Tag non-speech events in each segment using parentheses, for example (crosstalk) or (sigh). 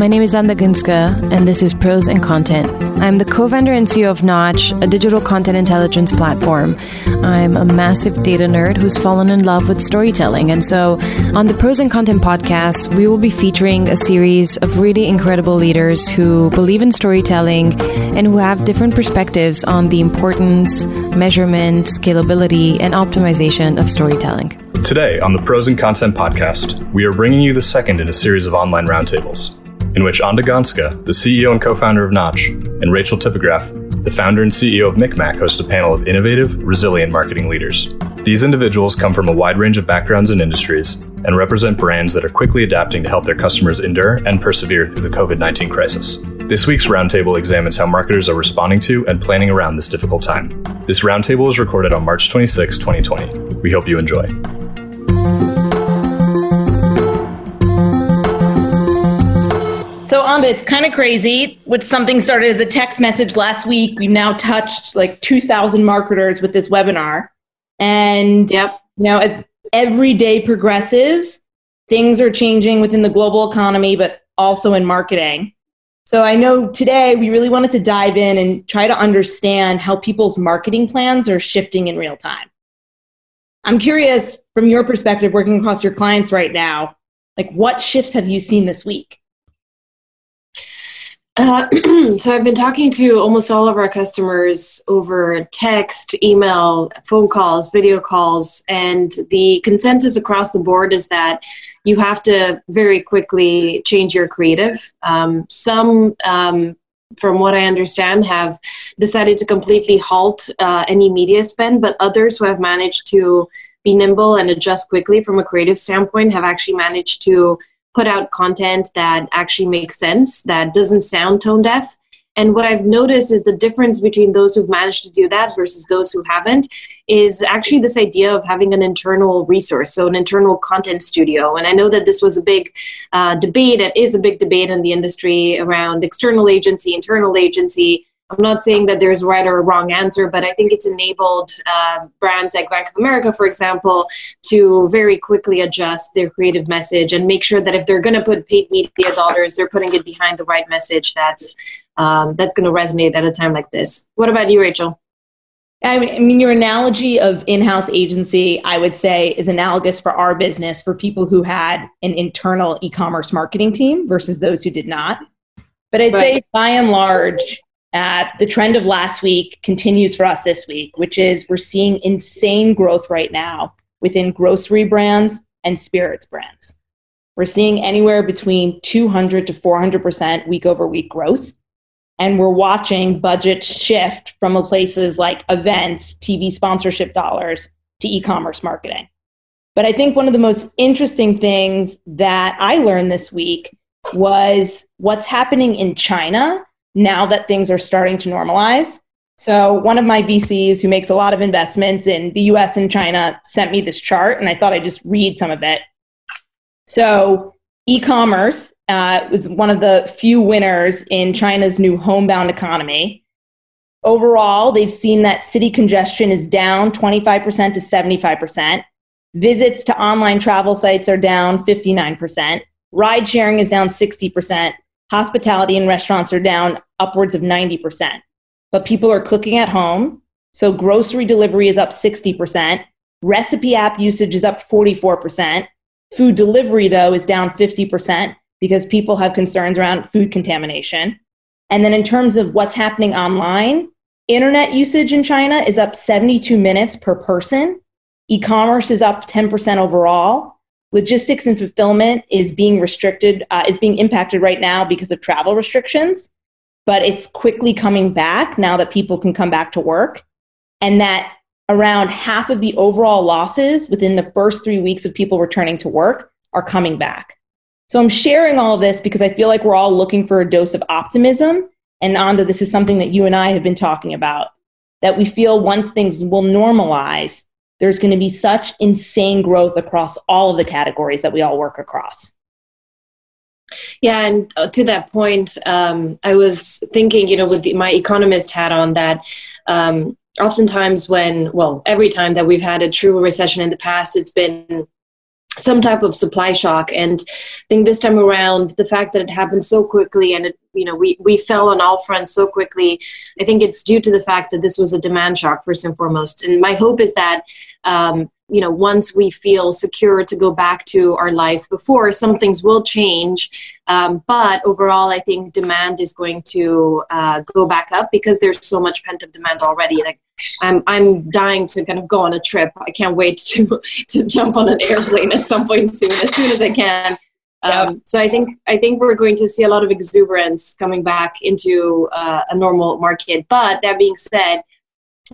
My name is Anda Gansca, and this is Pros and Content. I'm the co founder and CEO of Knotch, a digital content intelligence platform. I'm a massive data nerd who's fallen in love with storytelling. And so, on the Pros and Content podcast, we will be featuring a series of really incredible leaders who believe in storytelling and who have different perspectives on the importance, measurement, scalability, and optimization of storytelling. Today, on the Pros and Content podcast, we are bringing you the second in a series of online roundtables, in which Anda Gansca, the CEO and co founder of Knotch, and Rachel Tipograph, the founder and CEO of MikMak, host a panel of innovative, resilient marketing leaders. These individuals come from a wide range of backgrounds and industries and represent brands that are quickly adapting to help their customers endure and persevere through the COVID 19 crisis. This week's roundtable examines how marketers are responding to and planning around this difficult time. This roundtable is recorded on March 26, 2020. We hope you enjoy. So, Anda, it's kind of crazy. With something started as a text message last week, we've now touched like 2,000 marketers with this webinar. And, yep. you know, as every day progresses, things are changing within the global economy, but also in marketing. So, I know today we really wanted to dive in and try to understand how people's marketing plans are shifting in real time. I'm curious from your perspective, working across your clients right now, like what shifts have you seen this week? Uh, (clears throat) so I've been talking to almost all of our customers over text, email, phone calls, video calls, and the consensus across the board is that you have to very quickly change your creative. Um, some, um, from what I understand, have decided to completely halt uh, any media spend, but others who have managed to be nimble and adjust quickly from a creative standpoint have actually managed to put out content that actually makes sense, that doesn't sound tone deaf. And what I've noticed is the difference between those who've managed to do that versus those who haven't is actually this idea of having an internal resource, so an internal content studio. And I know that this was a big uh, debate, it is a big debate in the industry around external agency, internal agency. I'm not saying that there's right or wrong answer, but I think it's enabled uh, brands like Bank of America, for example, to very quickly adjust their creative message and make sure that if they're going to put paid media dollars, they're putting it behind the right message that's um, that's going to resonate at a time like this. What about you, Rachel? I mean, your analogy of in-house agency, I would say, is analogous for our business for people who had an internal e-commerce marketing team versus those who did not. But I'd right. say, by and large, uh, the trend of last week continues for us this week, which is we're seeing insane growth right now within grocery brands and spirits brands. We're seeing anywhere between 200 to 400% week over week growth. And we're watching budgets shift from places like events, TV sponsorship dollars to e commerce marketing. But I think one of the most interesting things that I learned this week was what's happening in China now that things are starting to normalize. So, one of my VCs who makes a lot of investments in the US and China sent me this chart, and I thought I'd just read some of it. So, e commerce uh, was one of the few winners in China's new homebound economy. Overall, they've seen that city congestion is down 25% to 75%. Visits to online travel sites are down 59%. Ride sharing is down 60% hospitality and restaurants are down upwards of 90%. But people are cooking at home. So grocery delivery is up 60%. Recipe app usage is up 44%. Food delivery, though, is down 50% because people have concerns around food contamination. And then in terms of what's happening online, internet usage in China is up 72 minutes per person. E commerce is up 10% overall logistics and fulfillment is being restricted, uh, is being impacted right now because of travel restrictions, but it's quickly coming back now that people can come back to work. And that around half of the overall losses within the first three weeks of people returning to work are coming back. So I'm sharing all of this because I feel like we're all looking for a dose of optimism. And Anda, this is something that you and I have been talking about that we feel once things will normalize, there's going to be such insane growth across all of the categories that we all work across. Yeah, and uh, to that point, um, I was thinking, you know, with the, my economist hat on, that um, oftentimes when, well, every time that we've had a true recession in the past, it's been some type of supply shock and i think this time around the fact that it happened so quickly and it you know we we fell on all fronts so quickly i think it's due to the fact that this was a demand shock first and foremost and my hope is that um, you know once we feel secure to go back to our life before some things will change. Um, but overall i think demand is going to uh, go back up because there's so much pent up demand already. Like i'm i'm dying to kind of go on a trip. I can't wait (laughs) to to jump on an airplane at some point soon as soon as i can. Um, so I think I think we're going to see a lot of exuberance coming back into uh, a normal market. But that being said,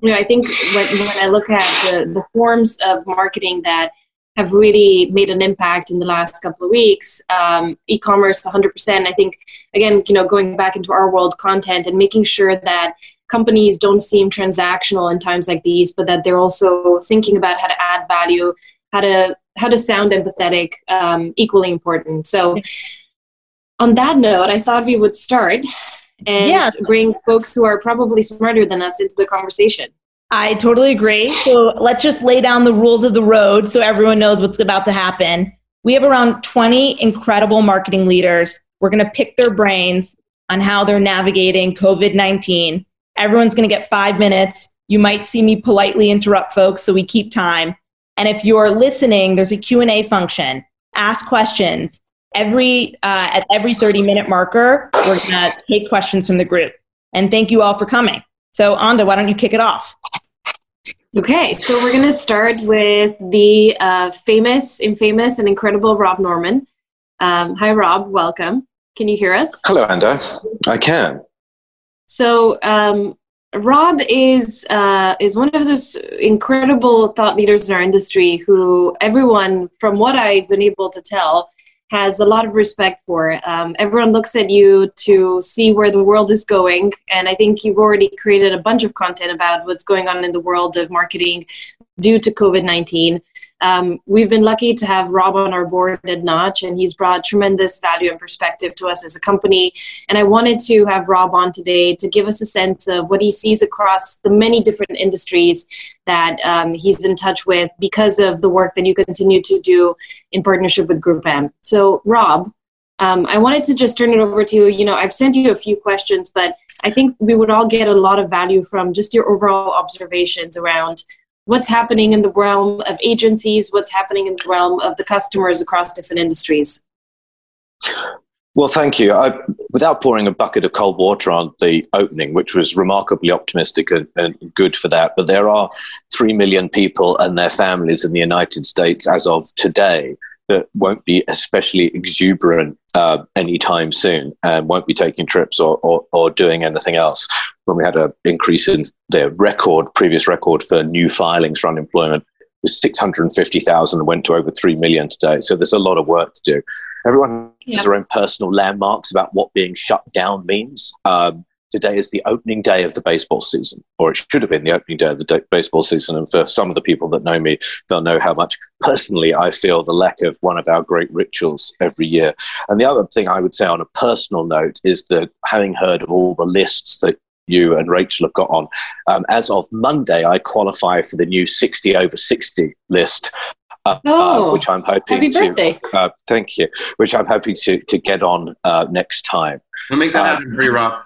you know, I think when, when I look at the, the forms of marketing that have really made an impact in the last couple of weeks, um, e-commerce 100%. I think, again, you know, going back into our world content and making sure that companies don't seem transactional in times like these, but that they're also thinking about how to add value, how to how to sound empathetic, um, equally important. So, on that note, I thought we would start and yeah. bring folks who are probably smarter than us into the conversation. I totally agree. So let's just lay down the rules of the road so everyone knows what's about to happen. We have around 20 incredible marketing leaders. We're going to pick their brains on how they're navigating COVID 19. Everyone's going to get five minutes. You might see me politely interrupt folks so we keep time. And if you're listening, there's a Q&A function. Ask questions every uh, at every 30 minute marker, we're going to take questions from the group. And thank you all for coming. So, Anda, why don't you kick it off? Okay, so we're going to start with the uh, famous, infamous, and incredible Rob Norman. Um, hi, Rob. Welcome. Can you hear us? Hello, Anda. I can. So, um, Rob is uh, is one of those incredible thought leaders in our industry who everyone, from what I've been able to tell, has a lot of respect for. Um, everyone looks at you to see where the world is going, and I think you've already created a bunch of content about what's going on in the world of marketing due to COVID 19. Um, we've been lucky to have Rob on our board at Knotch, and he's brought tremendous value and perspective to us as a company. And I wanted to have Rob on today to give us a sense of what he sees across the many different industries that um, he's in touch with because of the work that you continue to do in partnership with Group M. So, Rob, um, I wanted to just turn it over to you. You know, I've sent you a few questions, but I think we would all get a lot of value from just your overall observations around what's happening in the realm of agencies, what's happening in the realm of the customers across different industries. Well, thank you. I, without pouring a bucket of cold water on the opening, which was remarkably optimistic and, and, good for that, but there are 3 million people and their families in the United States as of today that won't be especially exuberant uh, anytime soon and won't be taking trips or, or, or doing anything else. When we had an increase in the record, previous record for new filings for unemployment was 650,000 and went to over 3 million today. So there's a lot of work to do. Everyone has their own personal landmarks about what being shut down means. Um, today is the opening day of the baseball season, or it should have been the opening day of the day- baseball season. And for some of the people that know me, they'll know how much personally I feel the lack of one of our great rituals every year. And the other thing I would say on a personal note is that having heard of all the lists that you and Rachel have got on, um, as of Monday, I qualify for the new 60 over 60 list. Uh, uh oh, uh, which I'm hoping to. Uh, thank you. Which I'm hoping to to get on uh, next time. We'll make that uh, happen for you, Rob.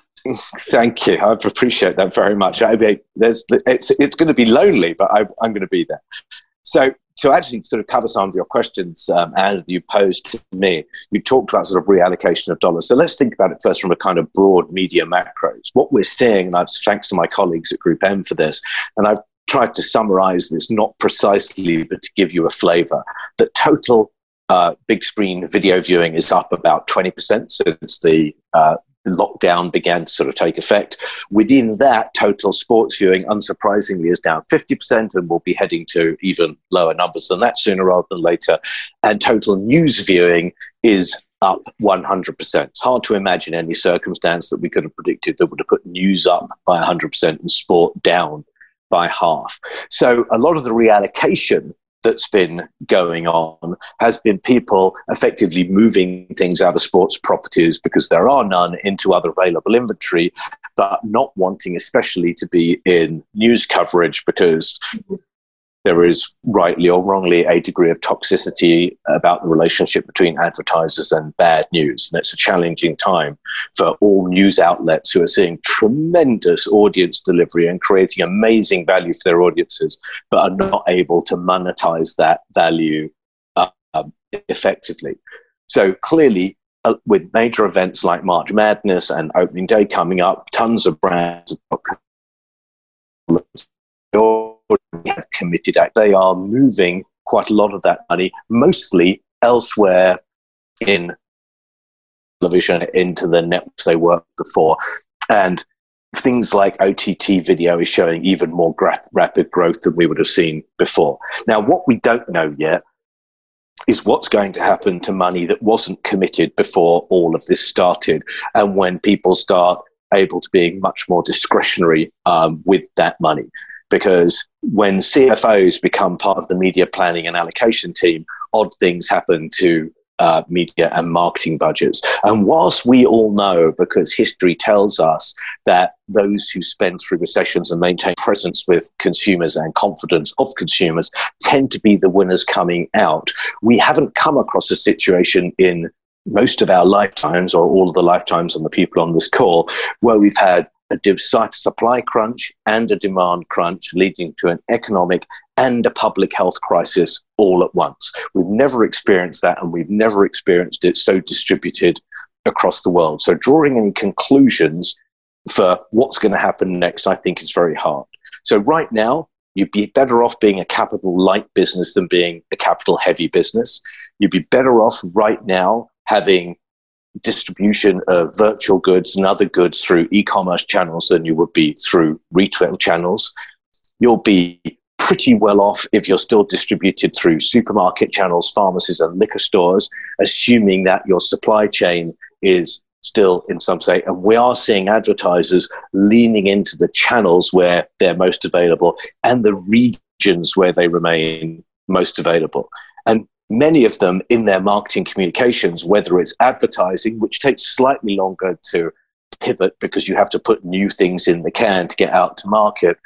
Thank you. I appreciate that very much. I mean, there's, it's, it's going to be lonely, but I, I'm going to be there. So, to actually sort of cover some of your questions, um, and you posed to me, you talked about sort of reallocation of dollars. So let's think about it first from a kind of broad media macros. What we're seeing, and that's thanks to my colleagues at Group M for this, and I've tried to summarize this not precisely, but to give you a flavor, that total uh, big screen video viewing is up about 20% since the uh, lockdown began to sort of take effect. Within that, total sports viewing, unsurprisingly, is down 50% and will be heading to even lower numbers than that sooner rather than later. And total news viewing is up 100%. It's hard to imagine any circumstance that we could have predicted that would have put news up by 100% and sport down by half. So a lot of the reallocation that's been going on has been people effectively moving things out of sports properties because there are none into other available inventory, but not wanting especially to be in news coverage because there is rightly or wrongly a degree of toxicity about the relationship between advertisers and bad news. And it's a challenging time for all news outlets who are seeing tremendous audience delivery and creating amazing value for their audiences, but are not able to monetize that value uh, effectively. So clearly, uh, with major events like March Madness and Opening Day coming up, tons of brands committed act. They are moving quite a lot of that money, mostly elsewhere in television into the networks they worked before. And things like OTT video is showing even more gra- rapid growth than we would have seen before. Now, what we don't know yet is what's going to happen to money that wasn't committed before all of this started and when people start able to being much more discretionary um, with that money because when CFOs become part of the media planning and allocation team, odd things happen to uh, media and marketing budgets. And whilst we all know, because history tells us that those who spend through recessions and maintain presence with consumers and confidence of consumers tend to be the winners coming out, we haven't come across a situation in most of our lifetimes, or all of the lifetimes of the people on this call, where we've had a supply crunch and a demand crunch, leading to an economic and a public health crisis all at once. We've never experienced that, and we've never experienced it so distributed across the world. So, drawing any conclusions for what's going to happen next, I think, is very hard. So, right now, you'd be better off being a capital light business than being a capital heavy business. You'd be better off right now having distribution of virtual goods and other goods through e-commerce channels than you would be through retail channels. You'll be pretty well off if you're still distributed through supermarket channels, pharmacies, and liquor stores, assuming that your supply chain is still in some state. And we are seeing advertisers leaning into the channels where they're most available and the regions where they remain most available. And many of them in their marketing communications, whether it's advertising, which takes slightly longer to pivot because you have to put new things in the can to get out to market,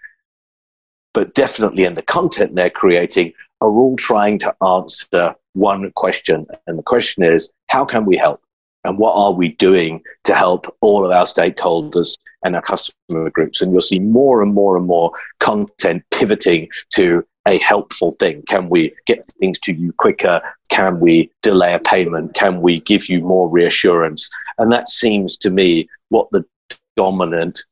but definitely in the content they're creating, are all trying to answer one question. And the question is how can we help? And what are we doing to help all of our stakeholders and our customer groups? And you'll see more and more and more content pivoting to a helpful thing? Can we get things to you quicker? Can we delay a payment? Can we give you more reassurance? And that seems to me what the dominant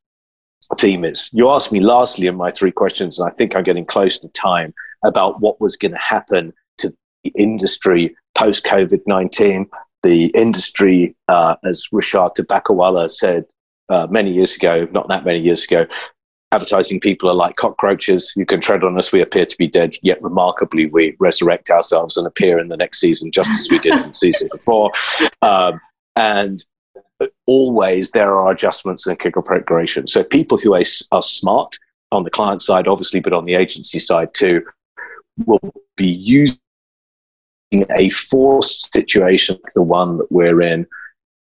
theme is. You asked me lastly in my three questions, and I think I'm getting close to time, about what was going to happen to the industry post COVID 19. The industry, uh, as Rishad Tobaccowala said uh, many years ago, not that many years ago, advertising people are like cockroaches. You can tread on us. We appear to be dead, yet remarkably, we resurrect ourselves and appear in the next season just as we did in the season (laughs) before. Um, and always there are adjustments and kick configuration. So people who are, are smart on the client side, obviously, but on the agency side too, will be using a forced situation like the one that we're in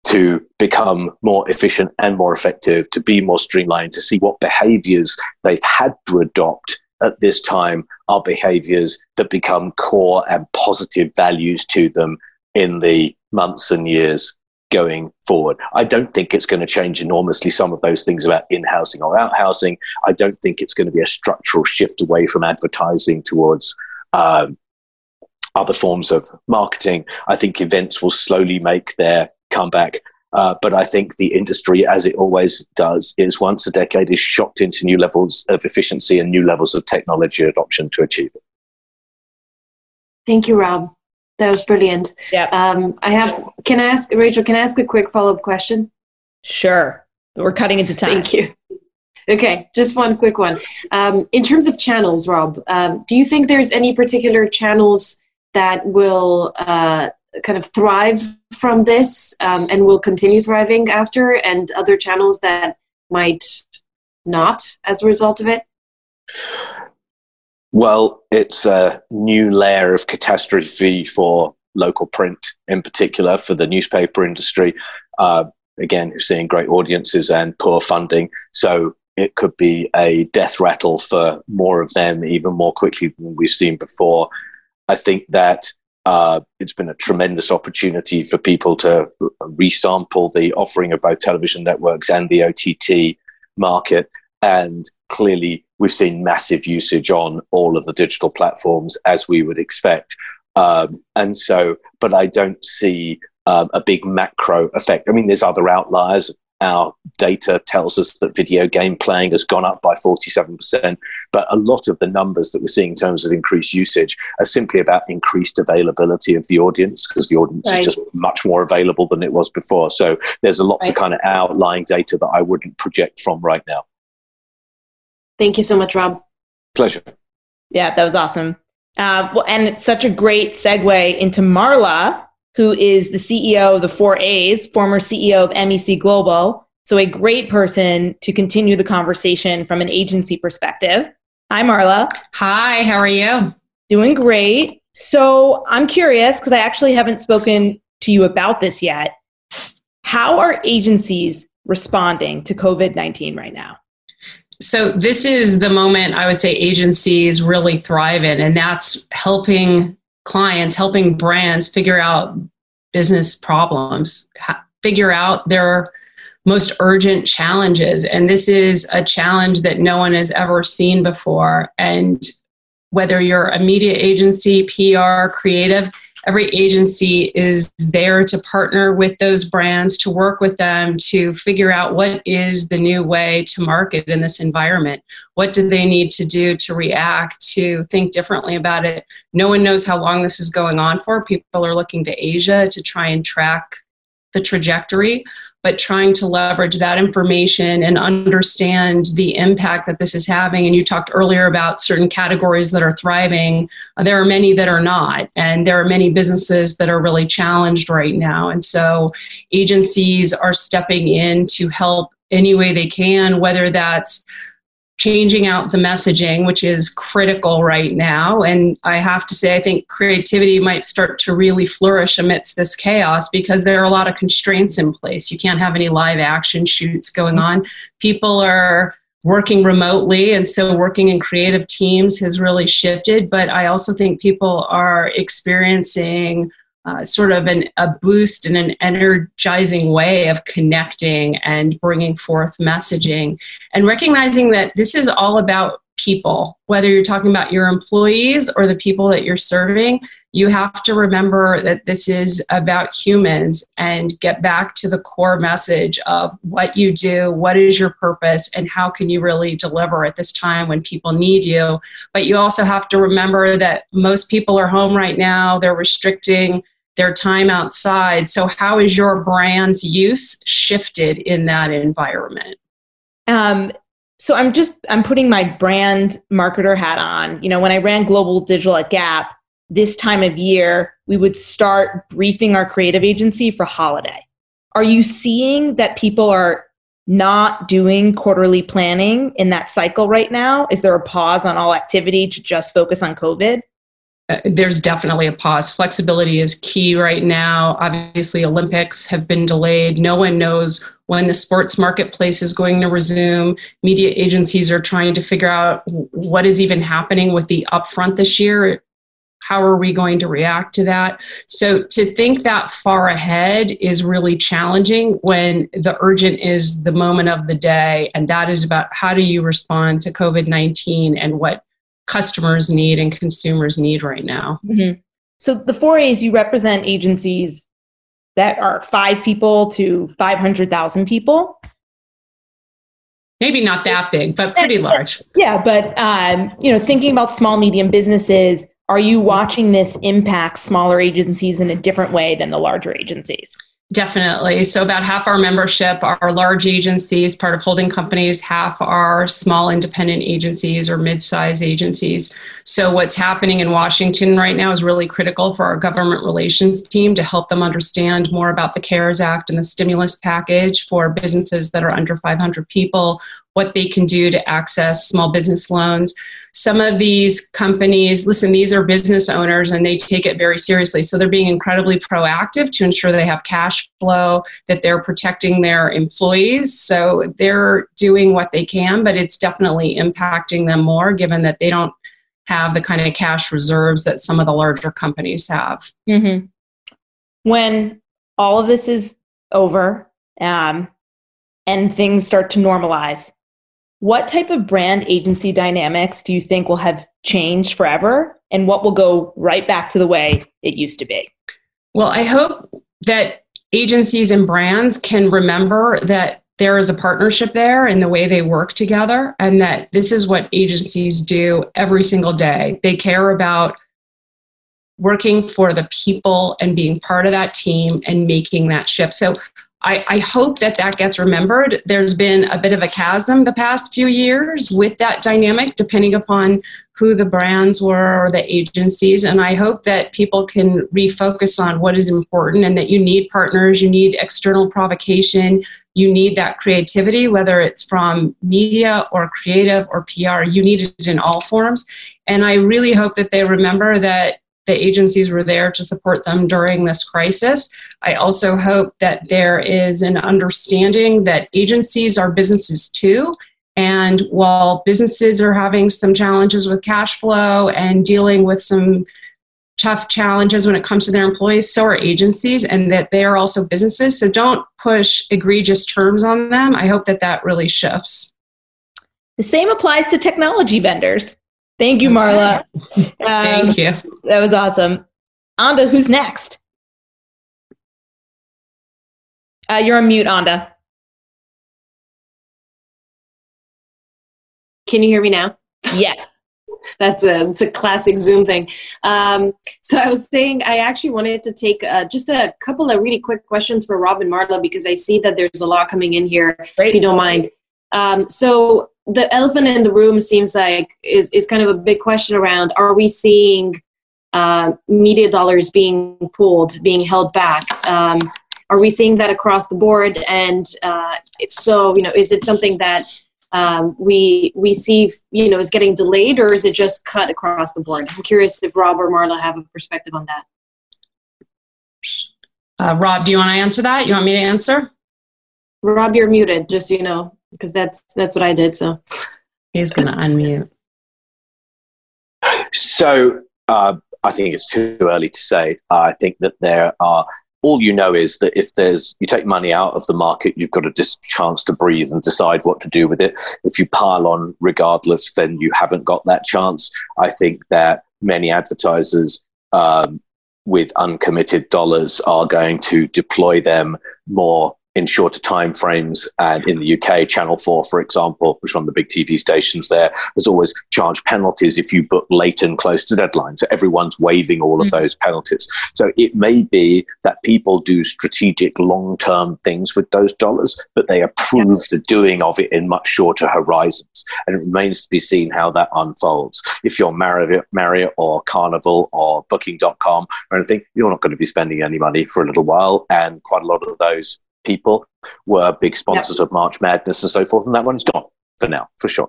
to become more efficient and more effective, to be more streamlined, to see what behaviors they've had to adopt at this time are behaviors that become core and positive values to them in the months and years going forward. I don't think it's going to change enormously some of those things about in housing or out housing. I don't think it's going to be a structural shift away from advertising towards um, other forms of marketing. I think events will slowly make their comeback. Uh, but I think the industry, as it always does, is once a decade is shocked into new levels of efficiency and new levels of technology adoption to achieve it. Thank you, Rob. That was brilliant. Yeah. Um, I have. Can I ask Rachel? Can I ask a quick follow up question? Sure. We're cutting into time. Thank you. Okay, just one quick one. Um, in terms of channels, Rob, um, do you think there's any particular channels that will uh, kind of thrive from this um, and will continue thriving after, and other channels that might not as a result of it? Well, it's a new layer of catastrophe for local print, in particular for the newspaper industry. Uh, again, seeing great audiences and poor funding. So it could be a death rattle for more of them, even more quickly than we've seen before. I think that uh, it's been a tremendous opportunity for people to resample the offering of both television networks and the OTT market. And clearly, we've seen massive usage on all of the digital platforms as we would expect. Um, and so, but I don't see um, a big macro effect. I mean, there's other outliers our data tells us that video game playing has gone up by 47%. But a lot of the numbers that we're seeing in terms of increased usage are simply about increased availability of the audience because the audience right. is just much more available than it was before. So there's a lots right. of kind of outlying data that I wouldn't project from right now. Thank you so much, Rob. Pleasure. Yeah, that was awesome. Uh, well, and it's such a great segue into Marla, who is the CEO of the four A's, former CEO of MEC Global. So, a great person to continue the conversation from an agency perspective. Hi, Marla. Hi, how are you? Doing great. So, I'm curious because I actually haven't spoken to you about this yet. How are agencies responding to COVID 19 right now? So, this is the moment I would say agencies really thrive in, and that's helping clients, helping brands figure out business problems, figure out their most urgent challenges. And this is a challenge that no one has ever seen before. And whether you're a media agency, PR, creative, every agency is there to partner with those brands to work with them to figure out what is the new way to market in this environment. What do they need to do to react to think differently about it? No one knows how long this is going on for. People are looking to asia to try and track the trajectory but trying to leverage that information and understand the impact that this is having. And you talked earlier about certain categories that are thriving. Uh, there are many that are not, and there are many businesses that are really challenged right now. And so agencies are stepping in to help any way they can, whether that's changing out the messaging, which is critical right now. And I have to say, I think creativity might start to really flourish amidst this chaos because there are a lot of constraints in place. You can't have any live action shoots going mm-hmm. on. People are working remotely, and so working in creative teams has really shifted. But I also think people are experiencing uh, sort of an, a boost and an energizing way of connecting and bringing forth messaging and recognizing that this is all about people, whether you're talking about your employees or the people that you're serving, you have to remember that this is about humans and get back to the core message of what you do, what is your purpose, and how can you really deliver at this time when people need you. But you also have to remember that most people are home right now, they're restricting their time outside. So, how is your brand's use shifted in that environment? Um, so I'm just I'm putting my brand marketer hat on. You know, when I ran global digital at Gap, this time of year, we would start briefing our creative agency for holiday. Are you seeing that people are not doing quarterly planning in that cycle right now? Is there a pause on all activity to just focus on COVID? Uh, there's definitely a pause. Flexibility is key right now. Obviously, Olympics have been delayed. No one knows when the sports marketplace is going to resume. Media agencies are trying to figure out what is even happening with the upfront this year. How are we going to react to that? So, to think that far ahead is really challenging when the urgent is the moment of the day. And that is about how do you respond to COVID 19 and what customers need and consumers need right now. Mm-hmm. So the four A's you represent agencies that are five people to 500,000 people. Maybe not that big, but pretty large. Yeah, but um, you know, thinking about small medium businesses, are you watching this impact smaller agencies in a different way than the larger agencies? Definitely. So, about half our membership are large agencies, part of holding companies, half are small independent agencies or mid sized agencies. So, what's happening in Washington right now is really critical for our government relations team to help them understand more about the CARES Act and the stimulus package for businesses that are under 500 people, what they can do to access small business loans. Some of these companies, listen, these are business owners and they take it very seriously. So they're being incredibly proactive to ensure they have cash flow, that they're protecting their employees. So they're doing what they can, but it's definitely impacting them more given that they don't have the kind of cash reserves that some of the larger companies have. Mm-hmm. When all of this is over um, and things start to normalize, what type of brand agency dynamics do you think will have changed forever and what will go right back to the way it used to be? Well, I hope that agencies and brands can remember that there is a partnership there in the way they work together and that this is what agencies do every single day. They care about working for the people and being part of that team and making that shift. So I, I, hope that that gets remembered. There's been a bit of a chasm the past few years with that dynamic, depending upon who the brands were or the agencies. And I hope that people can refocus on what is important and that you need partners, you need external provocation, you need that creativity, whether it's from media or creative or PR, you need it in all forms. And I really hope that they remember that the agencies were there to support them during this crisis. I also hope that there is an understanding that agencies are businesses too. And while businesses are having some challenges with cash flow and dealing with some tough challenges when it comes to their employees, so are agencies, and that they are also businesses. So don't push egregious terms on them. I hope that that really shifts. The same applies to technology vendors. Thank you, Marla. Um, Thank you. That was awesome. Anda, who's next? Uh, you're on mute, Anda. Can you hear me now? Yeah. (laughs) That's a it's a classic Zoom thing. Um, so I was saying I actually wanted to take uh, just a couple of really quick questions for Rob and Marla because I see that there's a lot coming in here. Great. If you don't mind. Um, so the elephant in the room seems like is is kind of a big question around: Are we seeing uh, media dollars being pulled, being held back? Um, are we seeing that across the board? And uh, if so, you know, is it something that um, we we see you know is getting delayed, or is it just cut across the board? I'm curious if Rob or Marla have a perspective on that. Uh, Rob, do you want to answer that? You want me to answer? Rob, you're muted. Just so you know because that's that's what I did. So he's going to unmute. So uh, I think it's too early to say. I think that there are. All you know is that if there's you take money out of the market, you've got a dis- chance to breathe and decide what to do with it. If you pile on regardless, then you haven't got that chance. I think that many advertisers um, with uncommitted dollars are going to deploy them more in shorter time frames. And in the UK, Channel 4, for example, which is one of the big TV stations there, has always charged penalties if you book late and close to deadline. So everyone's waiving all of mm-hmm. those penalties. So it may be that people do strategic long term things with those dollars, but they approve yeah. the doing of it in much shorter horizons. And it remains to be seen how that unfolds. If you're Marriott, Marriott or Carnival or Booking.com or anything, you're not going to be spending any money for a little while. And quite a lot of those people were big sponsors of March Madness and so forth, and that one's gone for now, for sure.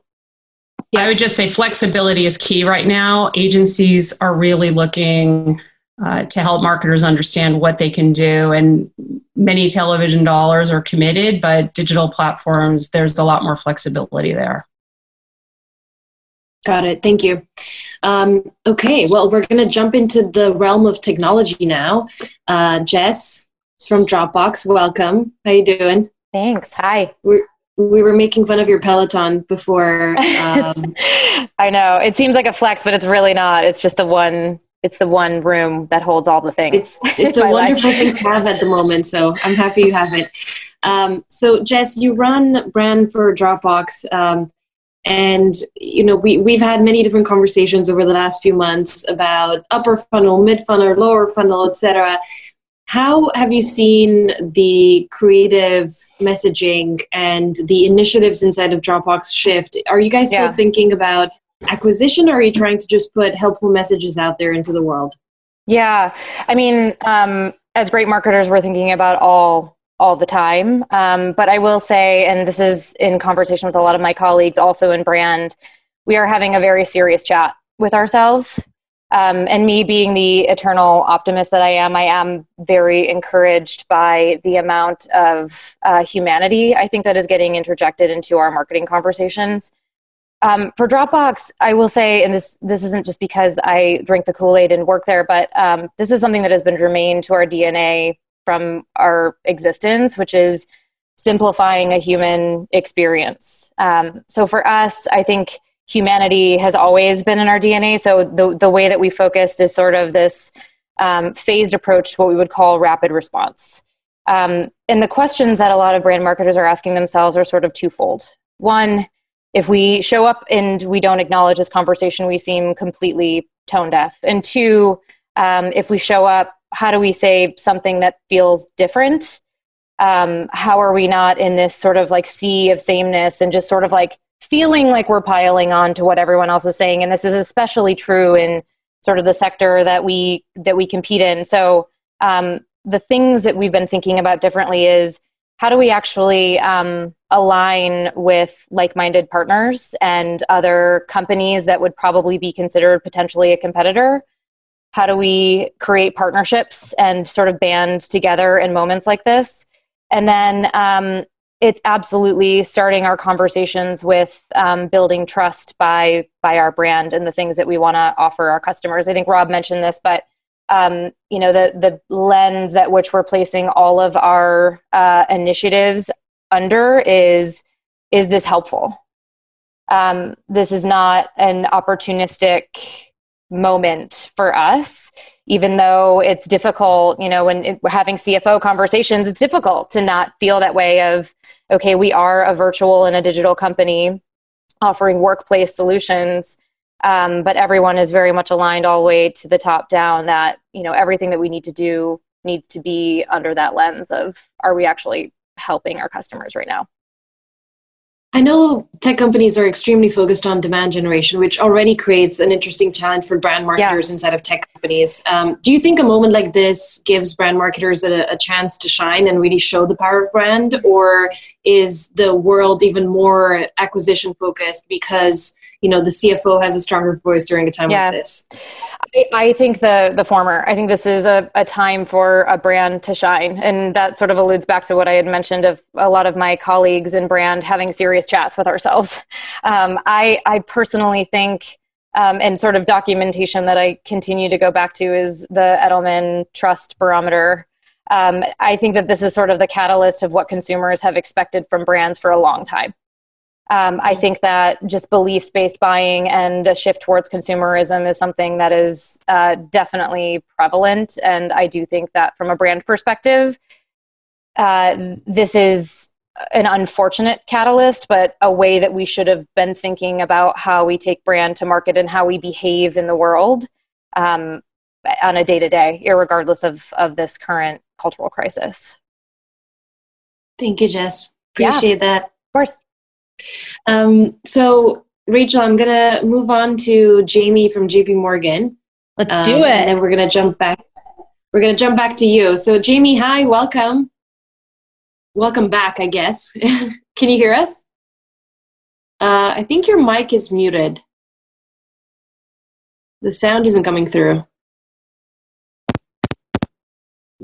Yeah, I would just say flexibility is key right now. Agencies are really looking uh, to help marketers understand what they can do, and many television dollars are committed, but digital platforms, there's a lot more flexibility there. Got it. Thank you. Um, okay, well, we're going to jump into the realm of technology now. Uh, Jess, from Dropbox. Welcome. How you doing? Thanks. Hi. We're, we were making fun of your Peloton before. (laughs) Um, I know it seems like a flex, but it's really not. It's just the one. It's the one room that holds all the things. It's (laughs) it's a wonderful thing to have at the moment. So I'm happy you have it. Um, so Jess, you run brand for Dropbox. Um, and you know we, we've had many different conversations over the last few months about upper funnel mid funnel lower funnel etc how have you seen the creative messaging and the initiatives inside of Dropbox shift? Are you guys still yeah. thinking about acquisition or are you trying to just put helpful messages out there into the world? Yeah, I mean, um, as great marketers, we're thinking about all all the time. Um, but I will say, and this is in conversation with a lot of my colleagues, also in brand, we are having a very serious chat with ourselves. Um, and me being the eternal optimist that I am, I am very encouraged by the amount of uh, humanity I think that is getting interjected into our marketing conversations. Um, for Dropbox, I will say, and this this isn't just because I drink the Kool Aid and work there, but um, this is something that has been germane to our DNA from our existence, which is simplifying a human experience. Um, so for us, I think humanity has always been in our DNA. So the the way that we focused is sort of this um, phased approach to what we would call rapid response. Um, and the questions that a lot of brand marketers are asking themselves are sort of twofold. One if we show up and we don't acknowledge this conversation, we seem completely tone deaf. And two, um, if we show up, how do we say something that feels different? Um, how are we not in this sort of like sea of sameness and just sort of like feeling like we're piling on to what everyone else is saying? And this is especially true in sort of the sector that we that we compete in. So um, the things that we've been thinking about differently is how do we actually um, align with like-minded partners and other companies that would probably be considered potentially a competitor how do we create partnerships and sort of band together in moments like this and then um, it's absolutely starting our conversations with um, building trust by by our brand and the things that we want to offer our customers. I think rob mentioned this but um, you know the the lens at which we're placing all of our uh, initiatives under is is this helpful? Um, this is not an opportunistic moment for us even though it's difficult you know when it, we're having cfo conversations it's difficult to not feel that way of okay we are a virtual and a digital company offering workplace solutions. Um, but everyone is very much aligned all the way to the top down that you know everything that we need to do needs to be under that lens of are we actually helping our customers right now I know tech companies are extremely focused on demand generation, which already creates an interesting challenge for brand marketers yeah. inside of tech companies. Um, do you think a moment like this gives brand marketers a, a, chance to shine and really show the power of brand, or is the world even more acquisition focused because you know the CFO has a stronger voice during a time yeah. like this? I, I, think the the former. I think this is a, a time for a brand to shine, and that sort of alludes back to what I had mentioned of a lot of my colleagues in brand having serious chats with ourselves. (laughs) Um, I I personally think. Um, and sort of documentation that I continue to go back to is the Edelman Trust Barometer. Um, I think that this is sort of the catalyst of what consumers have expected from brands for a long time. Um, I think that just beliefs based buying and a shift towards consumerism is something that is uh, definitely prevalent. And I do think that from a brand perspective, uh, this is an unfortunate catalyst, but a way that we should have been thinking about how we take brand to market and how we behave in the world um, on a day to day, regardless of, of this current cultural crisis. Thank you, Jess. Appreciate yeah, that. Of course. Um, so, Rachel, I'm going to move on to Jamie from JP Morgan. Let's um, do it. And then we're going to jump back. We're going to jump back to you. So, Jamie, hi, welcome. Welcome back, I guess. (laughs) Can you hear us? Uh, I think your mic is muted. The sound isn't coming through.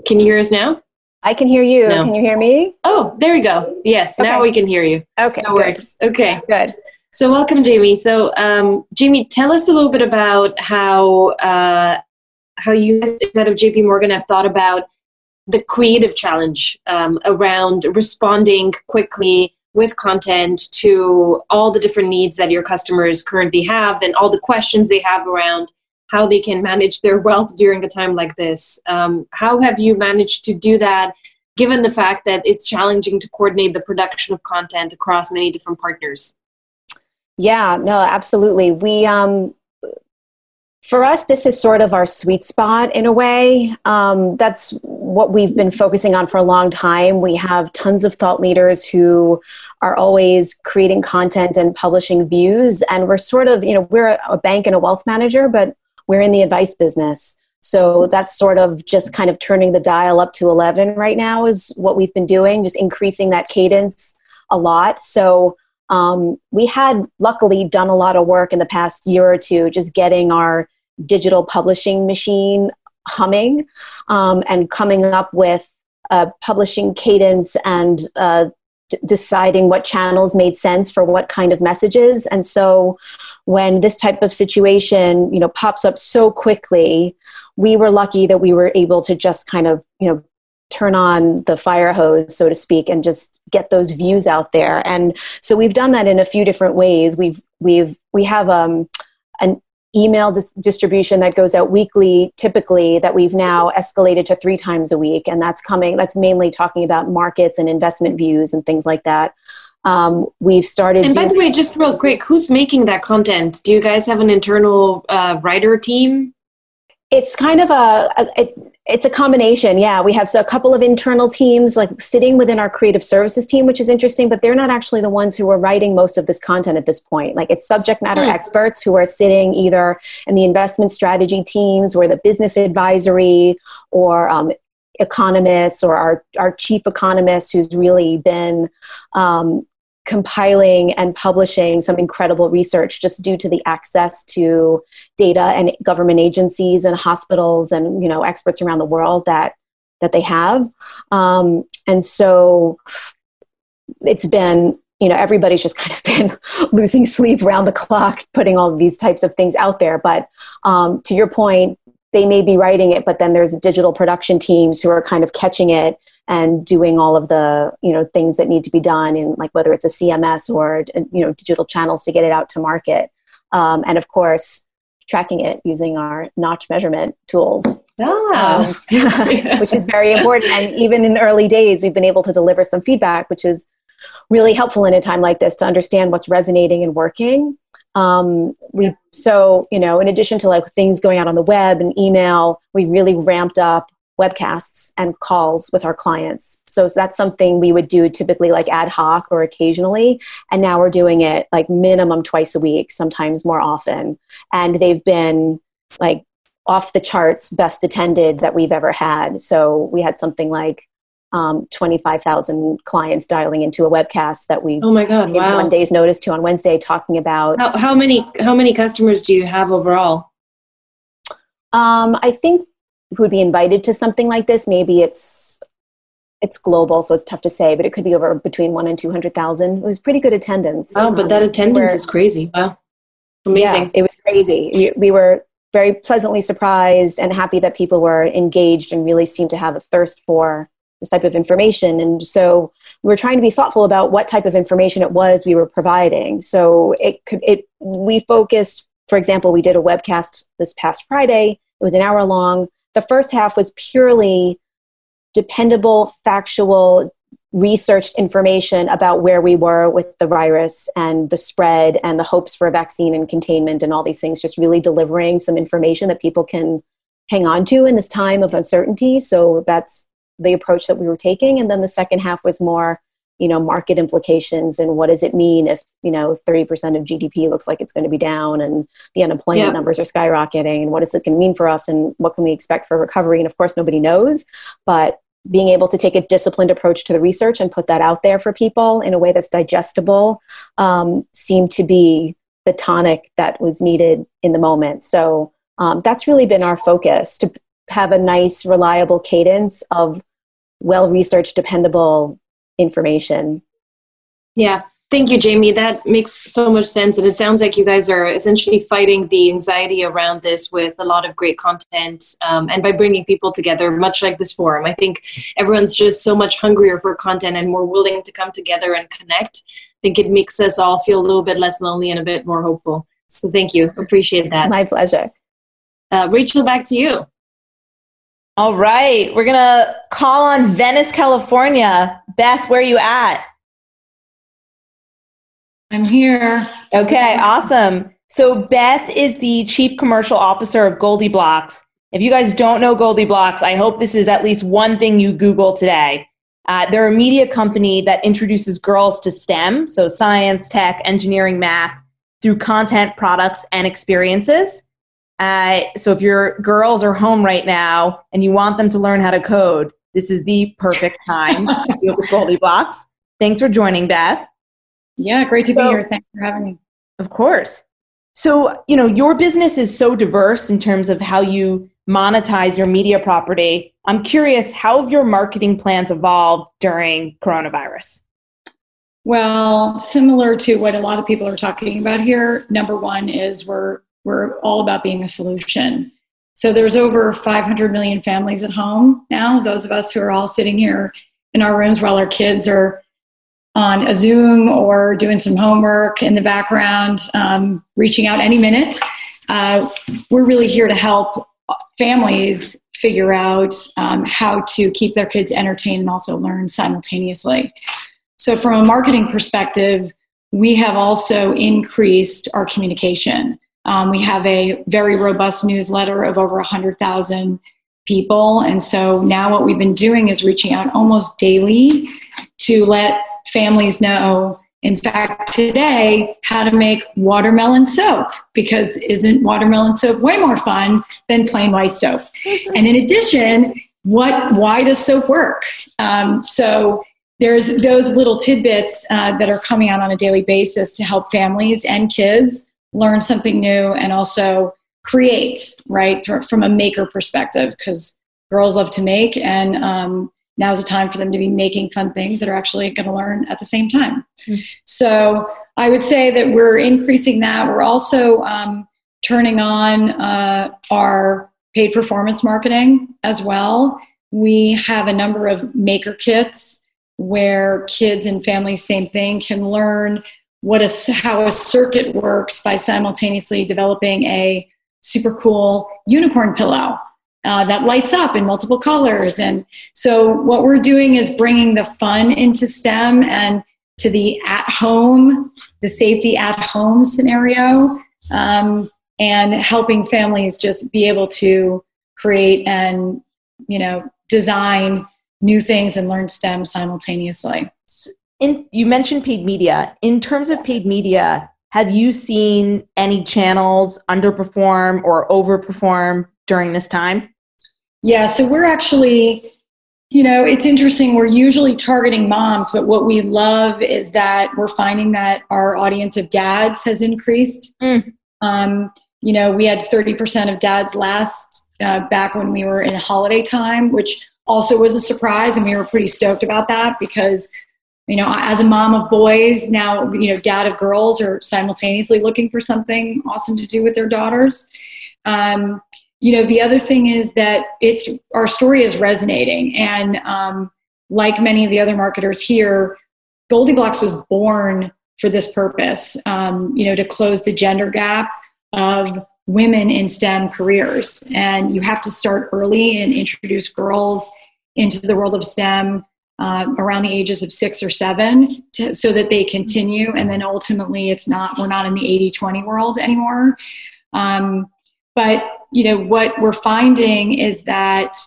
Can you hear us now? I can hear you. No. Can you hear me? Oh, there we go. Yes, okay. now we can hear you. Okay, that works. Okay, good. So, welcome, Jamie. So, um, Jamie, tell us a little bit about how uh, how you instead of JP Morgan have thought about the creative challenge um, around responding quickly with content to all the different needs that your customers currently have and all the questions they have around how they can manage their wealth during a time like this. Um, how have you managed to do that, given the fact that it's challenging to coordinate the production of content across many different partners? Yeah, no, absolutely. We, um, for us, this is sort of our sweet spot in a way. Um, that's what we've been focusing on for a long time. We have tons of thought leaders who are always creating content and publishing views. And we're sort of, you know, we're a bank and a wealth manager, but we're in the advice business. So that's sort of just kind of turning the dial up to 11 right now is what we've been doing, just increasing that cadence a lot. So um, we had luckily done a lot of work in the past year or two just getting our digital publishing machine humming um, and coming up with a publishing cadence and uh, deciding what channels made sense for what kind of messages. And so when this type of situation you know pops up so quickly we were lucky that we were able to just kind of you know turn on the fire hose so to speak and just get those views out there. And so we've done that in a few different ways. We've we've we have um, an email dis- distribution that goes out weekly typically that we've now escalated to three times a week and that's coming that's mainly talking about markets and investment views and things like that. Um, we've started and by the way just real quick who's making that content? Do you guys have an internal uh, writer team? It's kind of a, a it, it's a combination. Yeah, we have so a couple of internal teams like sitting within our creative services team, which is interesting, but they're not actually the ones who are writing most of this content at this point. Like it's subject matter mm. experts who are sitting either in the investment strategy teams or the business advisory or um, economists or our, our chief economist who's really been um, compiling and publishing some incredible research just due to the access to data and government agencies and hospitals and you know experts around the world that that they have. Um, and so it's been you know everybody's just kind of (laughs) been losing sleep around the clock putting all these types of things out there. But um, to your point they may be writing it but then there's digital production teams who are kind of catching it and doing all of the you know things that need to be done in like whether it's a cms or you know digital channels to get it out to market. Um, and of course tracking it using our Knotch measurement tools. Ah. um, (laughs) which is very important. And even in early days we've been able to deliver some feedback which is really helpful in a time like this to understand what's resonating and working um, we so you know in addition to like things going out on the web and email we really ramped up webcasts and calls with our clients. So that's something we would do typically like ad hoc or occasionally. And now we're doing it like minimum twice a week, sometimes more often. And they've been like off the charts best attended that we've ever had. So we had something like um, 25,000 clients dialing into a webcast that we oh my god wow. one day's notice to on Wednesday talking about how, how many how many customers do you have overall um, I think who would be invited to something like this. Maybe it's it's global, so it's tough to say, but it could be over between one and two hundred thousand. It was pretty good attendance. Wow, but that um, attendance is crazy. Wow, amazing! Yeah, it was crazy. We, we were very pleasantly surprised and happy that people were engaged and really seemed to have a thirst for this type of information. And so we were trying to be thoughtful about what type of information it was we were providing. So it could it we focused, for example, we did a webcast this past Friday. It was an hour long the first half was purely dependable, factual, researched information about where we were with the virus and the spread and the hopes for a vaccine and containment and all these things, just really delivering some information that people can hang on to in this time of uncertainty. So that's the approach that we were taking. And then the second half was more you know market implications and what does it mean if you know 30% of gdp looks like it's going to be down and the unemployment yeah. numbers are skyrocketing and what is it going to mean for us and what can we expect for recovery and of course nobody knows but being able to take a disciplined approach to the research and put that out there for people in a way that's digestible um, seemed to be the tonic that was needed in the moment so um, that's really been our focus to have a nice reliable cadence of well researched dependable information. Yeah. Thank you, Jamie. That makes so much sense. And it sounds like you guys are essentially fighting the anxiety around this with a lot of great content um, and by bringing people together, much like this forum. I think everyone's just so much hungrier for content and more willing to come together and connect. I think it makes us all feel a little bit less lonely and a bit more hopeful. So thank you. Appreciate that. My pleasure. Uh, Rachel, back to you. All right. We're going to call on Venice, California. Beth, where are you at? I'm here. Okay, awesome. So, Beth is the Chief Commercial Officer of GoldieBlox. If you guys don't know GoldieBlox, I hope this is at least one thing you Google today. Uh, they're a media company that introduces girls to STEM, so science, tech, engineering, math, through content, products, and experiences. Uh, so if your girls are home right now and you want them to learn how to code, this is the perfect (laughs) time to deal with GoldieBlox. Thanks for joining, Beth. Yeah, great to be here. Thanks for having me. Of course. So, you know, your business is so diverse in terms of how you monetize your media property. I'm curious, how have your marketing plans evolved during coronavirus? Well, similar to what a lot of people are talking about here, number one is we're we're all about being a solution. So there's over 500 million families at home now. Those of us who are all sitting here in our rooms while our kids are on a Zoom or doing some homework in the background, um, reaching out any minute. Uh, we're really here to help families figure out um, how to keep their kids entertained and also learn simultaneously. So, from a marketing perspective, we have also increased our communication. Um, we have a very robust newsletter of over 100,000 people. And so now what we've been doing is reaching out almost daily to let families know, in fact, today, how to make watermelon soap because isn't watermelon soap way more fun than plain white soap? (laughs) and in addition, what why does soap work? Um, so there's those little tidbits uh, that are coming out on a daily basis to help families and kids learn something new and also create right from a maker perspective because girls love to make and um, now's the time for them to be making fun things that are actually going to learn at the same time. Mm-hmm. so i would say that we're increasing that. We're also um, turning on uh, our paid performance marketing as well. We have a number of maker kits where kids and families same thing can learn what a, (laughs) how a circuit works by simultaneously developing a super cool unicorn pillow uh, that lights up in multiple colors. And so, what we're doing is bringing the fun into STEM and to the at home, the safety at home scenario, um, and helping families just be able to create and you know design new things and learn STEM simultaneously in you mentioned paid media. In terms of paid media have you seen any channels underperform or overperform during this time? Yeah so we're actually you know it's interesting. We're usually targeting moms but what we love is that we're finding that our audience of dads has increased. Mm. um, you know we had 30% of dads last uh, back when we were in holiday time which also was a surprise and we were pretty stoked about that because you know as a mom of boys now you know dad of girls are simultaneously looking for something awesome to do with their daughters. Um, you know the other thing is that it's our story is resonating. And um, like many of the other marketers here GoldieBlox was born for this purpose um, you know to close the gender gap of women in stem careers. And you have to start early and introduce girls into the world of stem uh, around the ages of six or seven to, so that they continue. And then ultimately it's not we're not in the 80-20 world anymore. Um, but you know what we're finding is that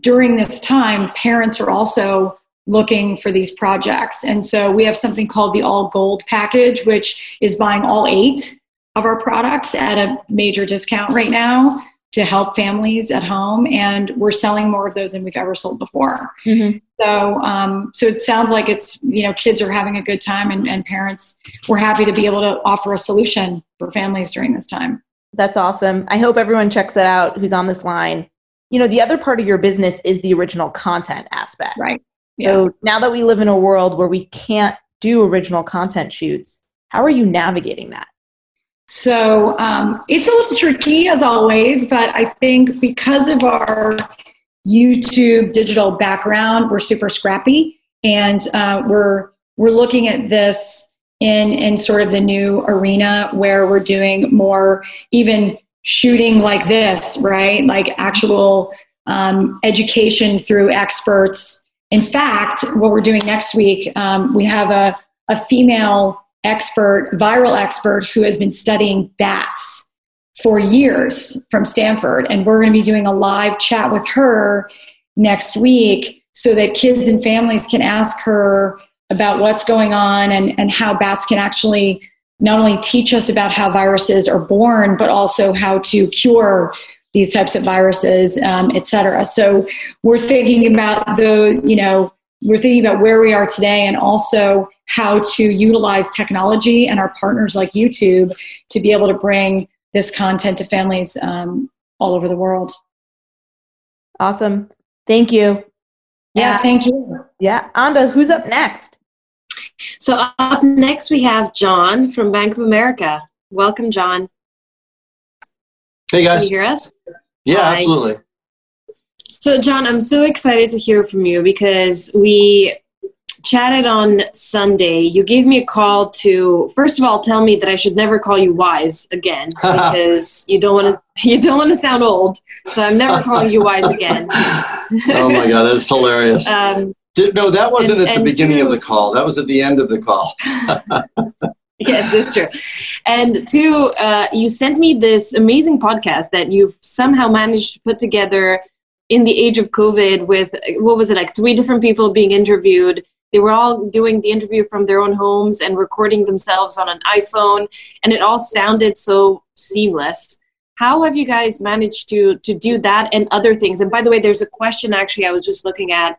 during this time parents are also looking for these projects. And so we have something called the all gold package which is buying all eight of our products at a major discount right now to help families at home and we're selling more of those than we've ever sold before. Mm-hmm. so um, so it sounds like it's you know kids are having a good time and, and parents we're happy to be able to offer a solution for families during this time. That's awesome. I hope everyone checks that out who's on this line. You know the other part of your business is the original content aspect. Right. So yeah. now that we live in a world where we can't do original content shoots how are you navigating that so um, it's a little tricky as always, but I think because of our YouTube digital background, we're super scrappy, and uh, we're we're looking at this in in sort of the new arena where we're doing more even shooting like this, right? Like actual um, education through experts. In fact, what we're doing next week, um, we have a, a female expert, viral expert, who has been studying bats for years from Stanford. And we're going to be doing a live chat with her next week so that kids and families can ask her about what's going on and, and how bats can actually not only teach us about how viruses are born, but also how to cure these types of viruses, um, et cetera. So we're thinking about the, you know, we're thinking about where we are today and also how to utilize technology and our partners like YouTube to be able to bring this content to families um, all over the world. Awesome. Thank you. Yeah, thank you. Yeah. Anda, who's up next? So, up next, we have John from Bank of America. Welcome, John. Hey, guys. Can you hear us? Yeah, Hi. absolutely. So, John, I'm so excited to hear from you because we chatted on Sunday. You gave me a call to first of all tell me that I should never call you wise again (laughs) because you don't want to (laughs) you don't want to sound old. So I'm never calling you wise again. (laughs) oh my god, that's hilarious. Um, Did, no, that wasn't and- at the beginning two- of the call. That was at the end of the call. yes, that's true. And two, uh, you sent me this amazing podcast that you've somehow managed to put together in the age of COVID with what was it like three different people being interviewed. They were all doing the interview from their own homes and recording themselves on an iPhone, and it all sounded so seamless. How have you guys managed to to do that and other things? And by the way, there's a question actually I was just looking at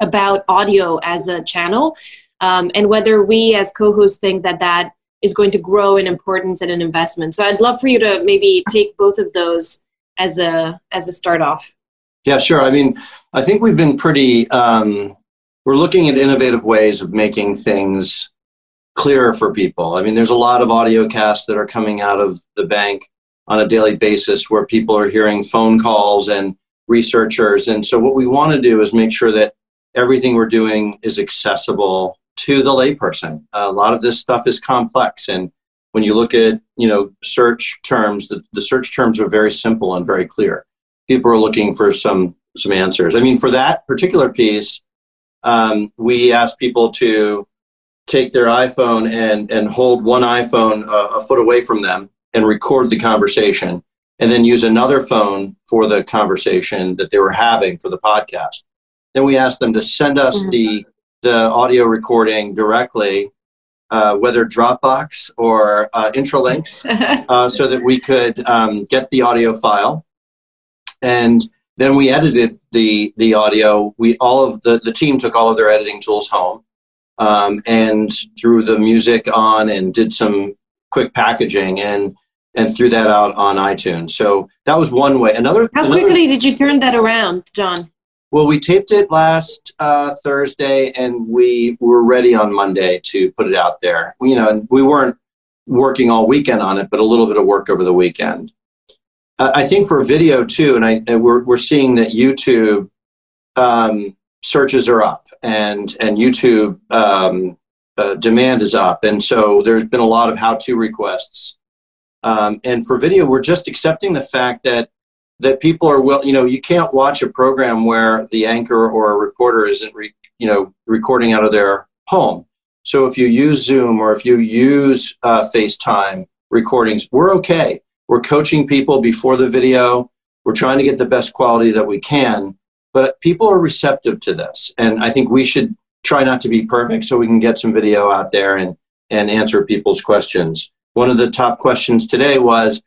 about audio as a channel um, and whether we as co-hosts think that that is going to grow in importance and an investment. So I'd love for you to maybe take both of those as a as a start off. Yeah, sure. I mean, I think we've been pretty. Um, we're looking at innovative ways of making things clearer for people. I mean, there's a lot of audio casts that are coming out of the bank on a daily basis where people are hearing phone calls and researchers. And so, what we want to do is make sure that everything we're doing is accessible to the layperson. a lot of this stuff is complex, and when you look at you know search terms, the, the search terms are very simple and very clear. People are looking for some some answers. I mean, for that particular piece, um, we asked people to take their iPhone and and hold one iPhone a, a foot away from them and record the conversation, and then use another phone for the conversation that they were having for the podcast. Then we asked them to send us Mhm. the the audio recording directly, uh, whether Dropbox or uh, Intralinks, (laughs) uh, so that we could um, get the audio file. And then we edited the the audio. We all of the the team took all of their editing tools home, um, and threw the music on and did some quick packaging and and threw that out on iTunes. So that was one way. Another How another- quickly did you turn that around, John? well, we taped it last uh, Thursday, and we were ready on Monday to put it out there. You know, we weren't working all weekend on it, but a little bit of work over the weekend. I think for video too, and I and we're we're seeing that YouTube um, searches are up, and and YouTube um, uh, demand is up, and so there's been a lot of how-to requests. Um, and for video, we're just accepting the fact that that people are well you know you can't watch a program where the anchor or a reporter isn't re, you know recording out of their home. So if you use zoom or if you use uh, facetime recordings we're okay we're coaching people before the video we're trying to get the best quality that we can but people are receptive to this and i think we should try not to be perfect so we can get some video out there and and answer people's questions one of the top questions today was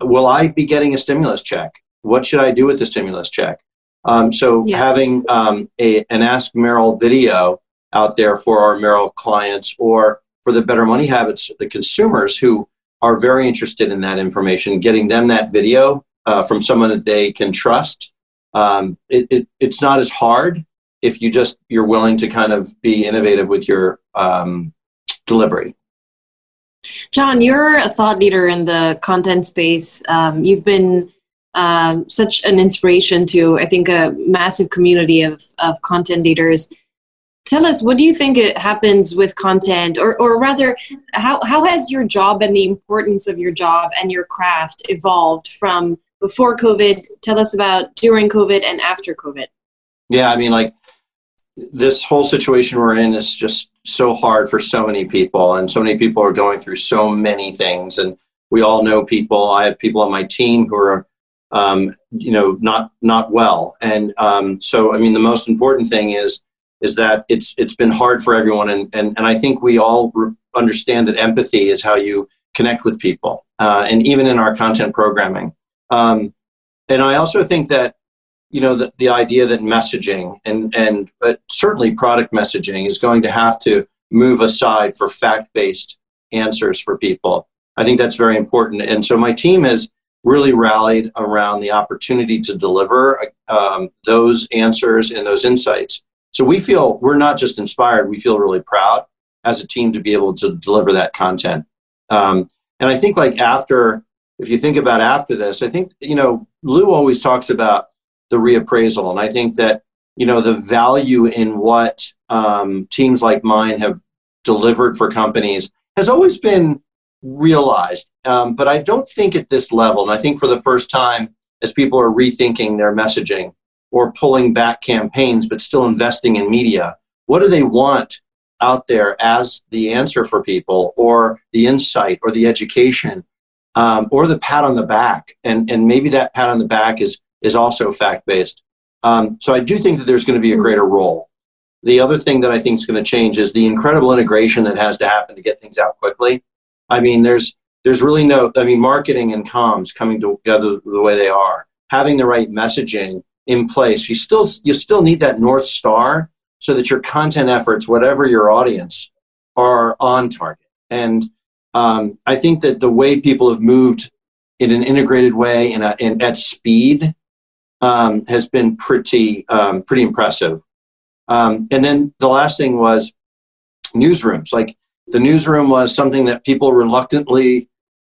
will I be getting a stimulus check? What should I do with the stimulus check? Um, so Yeah. having um, a, an Ask Merrill video out there for our Merrill clients or for the Better Money Habits, the consumers who are very interested in that information, getting them that video uh, from someone that they can trust. Um, it, it, it's not as hard if you just you're willing to kind of be innovative with your um, delivery. John, you're a thought leader in the content space. Um, you've been um, such an inspiration to, I think, a massive community of, of content leaders. Tell us, what do you think it happens with content, or, or rather, how, how has your job and the importance of your job and your craft evolved from before COVID? Tell us about during COVID and after COVID. Yeah, I mean, like this whole situation we're in is just so hard for so many people, and so many people are going through so many things. And we all know people. I have people on my team who are, um, you know, not not well. And um, so, I mean, the most important thing is is that it's it's been hard for everyone, and and, and I think we all re- understand that empathy is how you connect with people, uh, and even in our content programming. Um, and I also think that you know the, the idea that messaging and and but certainly product messaging is going to have to move aside for fact based answers for people. I think that's very important. And so my team has really rallied around the opportunity to deliver um, those answers and those insights. So we feel we're not just inspired, we feel really proud as a team to be able to deliver that content. Um, and I think, like, after, if you think about after this, I think, you know, Lou always talks about the reappraisal. And I think that, you know, the value in what um, teams like mine have delivered for companies has always been realized. Um, but I don't think at this level, and I think for the first time, as people are rethinking their messaging or pulling back campaigns, but still investing in media, what do they want out there as the answer for people, or the insight, or the education, um, or the pat on the back? And, and maybe that pat on the back is, is also fact based. Um, so I do think that there's going to be a greater role. The other thing that I think is going to change is the incredible integration that has to happen to get things out quickly. I mean, there's there's really no. I mean, marketing and comms coming together the way they are, having the right messaging in place. You still you still need that north star so that your content efforts, whatever your audience, are on target. And um, I think that the way people have moved in an integrated way and, and at speed um, has been pretty um, pretty impressive. Um, and then the last thing was newsrooms. Like the newsroom was something that people reluctantly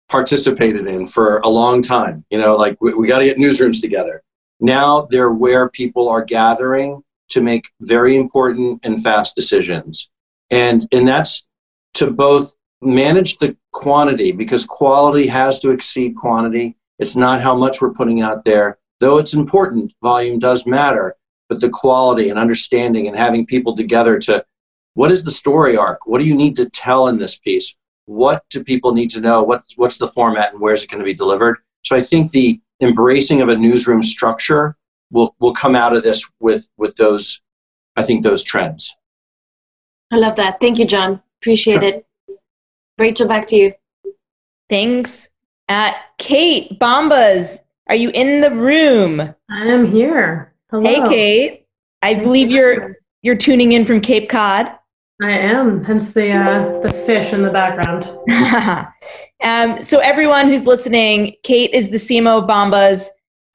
participated in for a long time. You know, like we, we got to get newsrooms together. Now they're where people are gathering to make very important and fast decisions. And, and that's to both manage the quantity because quality has to exceed quantity. It's not how much we're putting out there, though it's important. Volume does matter, but the quality and understanding and having people together to what is the story arc? What do you need to tell in this piece? What do people need to know? What's, what's the format and where is it going to be delivered? So I think the embracing of a newsroom structure will, will come out of this with, with those, I think, those trends. I love that. Thank you, John. Appreciate sure. it. Rachel, back to you. Thanks. Uh, Kate Bombas, are you in the room? I am here. Hello. Hey, Kate. I believe you're you're tuning in from Cape Cod. I am, hence the uh, the fish in the background. (laughs) um, so everyone who's listening, Kate is the CMO of Bombas.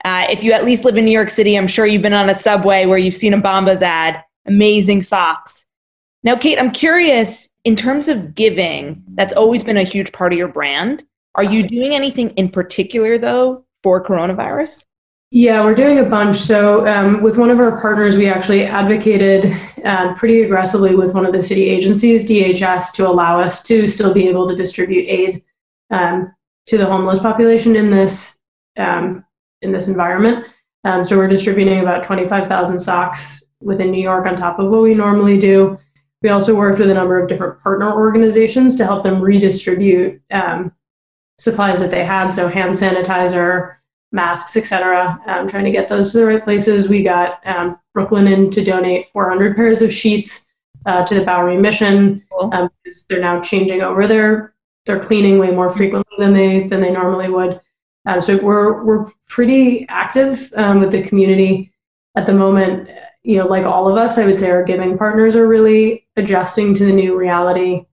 Uh, if you at least live in New York City, I'm sure you've been on a subway where you've seen a Bombas ad. Amazing socks. Now, Kate, I'm curious in terms of giving. That's always been a huge part of your brand. Are you doing anything in particular though for coronavirus? Yeah, we're doing a bunch. So, um, with one of our partners, we actually advocated uh, pretty aggressively with one of the city agencies, DHS, to allow us to still be able to distribute aid um, to the homeless population in this um, in this environment. Um, so, we're distributing about twenty five thousand socks within New York on top of what we normally do. We also worked with a number of different partner organizations to help them redistribute um, supplies that they had. So, hand sanitizer masks, etc. Um, trying to get those to the right places. We got um, Brooklinen to donate 400 pairs of sheets uh, to the Bowery Mission cool. um, because they're now changing over their their cleaning way more frequently than they than they normally would. Um, so we're we're pretty active um, with the community at the moment. You know, like all of us, I would say our giving partners are really adjusting to the new reality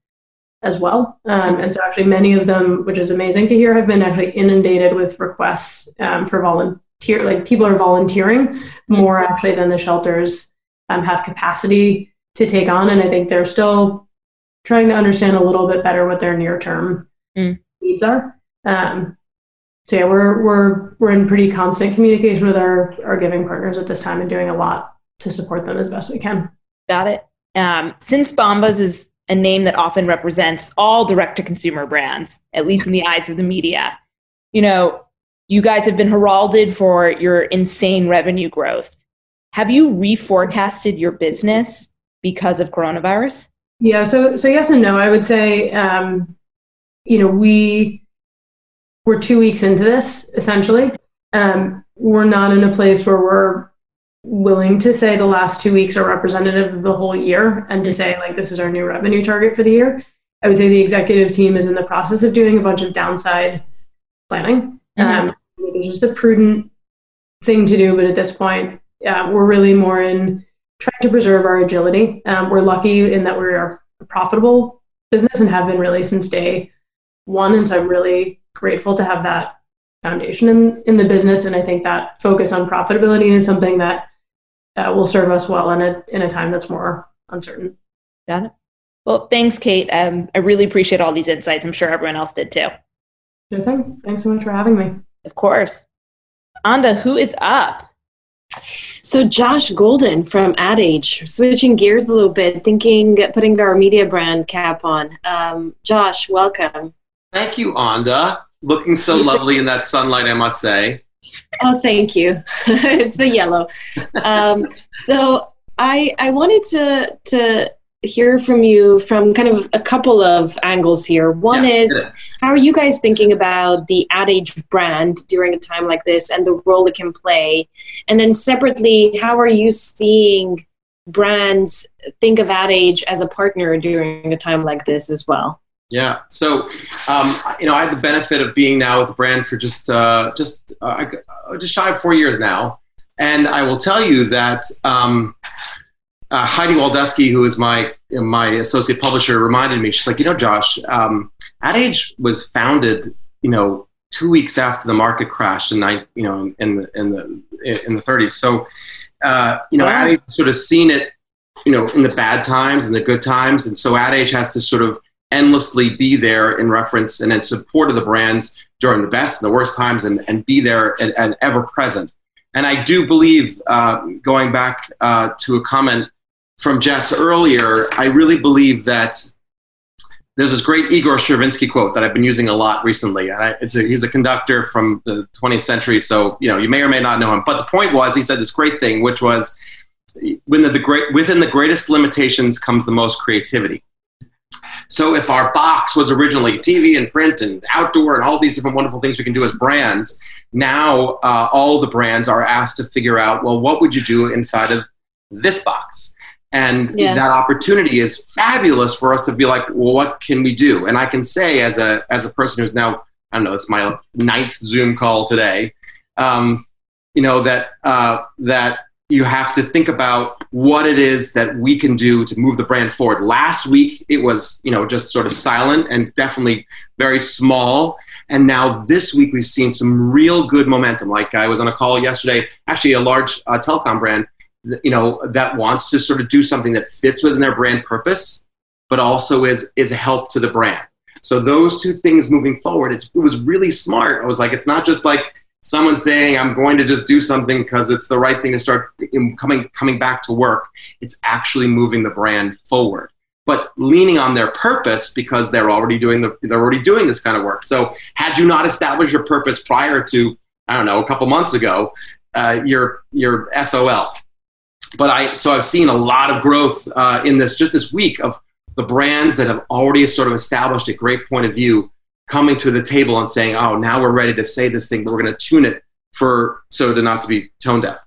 as well. Um, and so, actually, many of them, which is amazing to hear, have been actually inundated with requests um, for volunteer. Like people are volunteering more actually than the shelters um, have capacity to take on. And I think they're still trying to understand a little bit better what their near term mm. needs are. Um, so yeah, we're we're we're in pretty constant communication with our our giving partners at this time and doing a lot to support them as best we can. Got it. Um, since Bombas is a name that often represents all direct to consumer brands, at least in the eyes of the media. You know, you guys have been heralded for your insane revenue growth. Have you reforecasted your business because of coronavirus? Yeah, so so yes and no. I would say, um, you know, we we're two weeks into this essentially. Um, we're not in a place where we're willing to say the last two weeks are representative of the whole year and to say like this is our new revenue target for the year i would say the executive team is in the process of doing a bunch of downside planning mm-hmm. um, it's just a prudent thing to do but at this point yeah, we're really more in trying to preserve our agility um, we're lucky in that we are a profitable business and have been really since day one. And so I'm really grateful to have that foundation in, in the business. And I think that focus on profitability is something that uh, will serve us well in a, in a time that's more uncertain. Got it. Well, thanks, Kate. Um, I really appreciate all these insights. I'm sure everyone else did too. Sure thing. Thanks so much for having me. Of course. Anda, who is up? So Josh Golden from Ad Age, switching gears a little bit, thinking, putting our media brand cap on. Um, Josh, welcome. Thank you, Anda. Looking so lovely in that sunlight, I must say. Oh, thank you. (laughs) it's the yellow. Um, so I I wanted to to hear from you from kind of a couple of angles here. One yeah, is how are you guys thinking about the Ad Age brand during a time like this and the role it can play? And then separately, how are you seeing brands think of Ad Age as a partner during a time like this as well? Yeah. So, um, you know, I have the benefit of being now with the brand for just uh, just uh, just shy of four years now, and I will tell you that um, uh, Heidi Waldesky, who is my my associate publisher, reminded me. She's like, you know, Josh, um, Ad Age was founded, you know, two weeks after the market crashed in night, you know, in the in the in the 30s. So, uh, you know, Ad Age sort of seen it, you know, in the bad times and the good times, and so Ad Age has to sort of endlessly be there in reference and in support of the brands during the best and the worst times, and and be there and, and ever present. And I do believe, uh, going back uh, to a comment from Jess earlier, I really believe that there's this great Igor Stravinsky quote that I've been using a lot recently. And he's a conductor from the 20th century, so you know you may or may not know him. But the point was, he said this great thing, which was, when the, the great, within the greatest limitations comes the most creativity. So if our box was originally TV and print and outdoor and all these different wonderful things we can do as brands, now uh, all the brands are asked to figure out, well, what would you do inside of this box? and yeah. that opportunity is fabulous for us to be like well what can we do and i can say as a as a person who's now i don't know it's my ninth zoom call today um, you know that uh, that you have to think about what it is that we can do to move the brand forward. Last week it was you know just sort of silent and definitely very small. And now this week we've seen some real good momentum. Like i was on a call yesterday actually a large uh, telecom brand you know that wants to sort of do something that fits within their brand purpose but also is is a help to the brand. So those two things moving forward it was really smart. I was like it's not just like someone saying i'm going to just do something because it's the right thing to start coming coming back to work it's actually moving the brand forward but leaning on their purpose because they're already doing the they're already doing this kind of work. So had you not established your purpose prior to i don't know a couple months ago uh, your your sol but I so I've seen a lot of growth uh, in this just this week of the brands that have already sort of established a great point of view coming to the table and saying, "Oh, now we're ready to say this thing, but we're going to tune it for so to not to be tone deaf."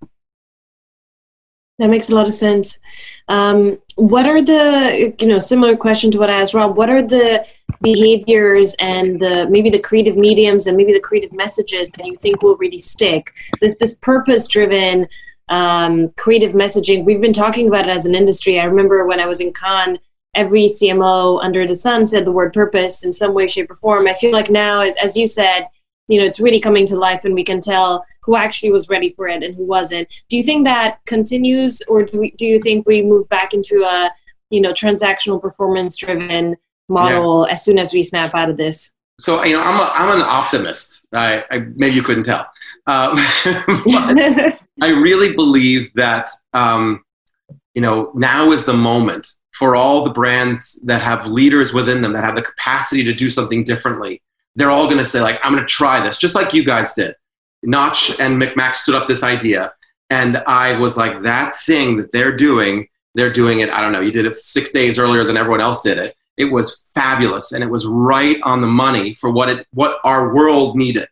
That makes a lot of sense. Um, what are the you know similar question to what I asked Rob? What are the behaviors and the maybe the creative mediums and maybe the creative messages that you think will really stick? This this purpose driven um, creative messaging. We've been talking about it as an industry. I remember when I was in Cannes, every CMO under the sun said the word purpose in some way, shape, or form. I feel like now, as, as you said, you know, it's really coming to life and we can tell who actually was ready for it and who wasn't. Do you think that continues or do, we, do you think we move back into a, you know, transactional performance driven model yeah. as soon as we snap out of this? So, you know, I'm, a, I'm an optimist. I, I maybe you couldn't tell. Um, (laughs) (laughs) I really believe that um, you know now is the moment for all the brands that have leaders within them that have the capacity to do something differently. They're all going to say like, "I'm going to try this," just like you guys did. Knotch and MikMak stood up this idea, and I was like, "That thing that they're doing, they're doing it. I don't know. You did it six days earlier than everyone else did it. It was fabulous, and it was right on the money for what it what our world needed."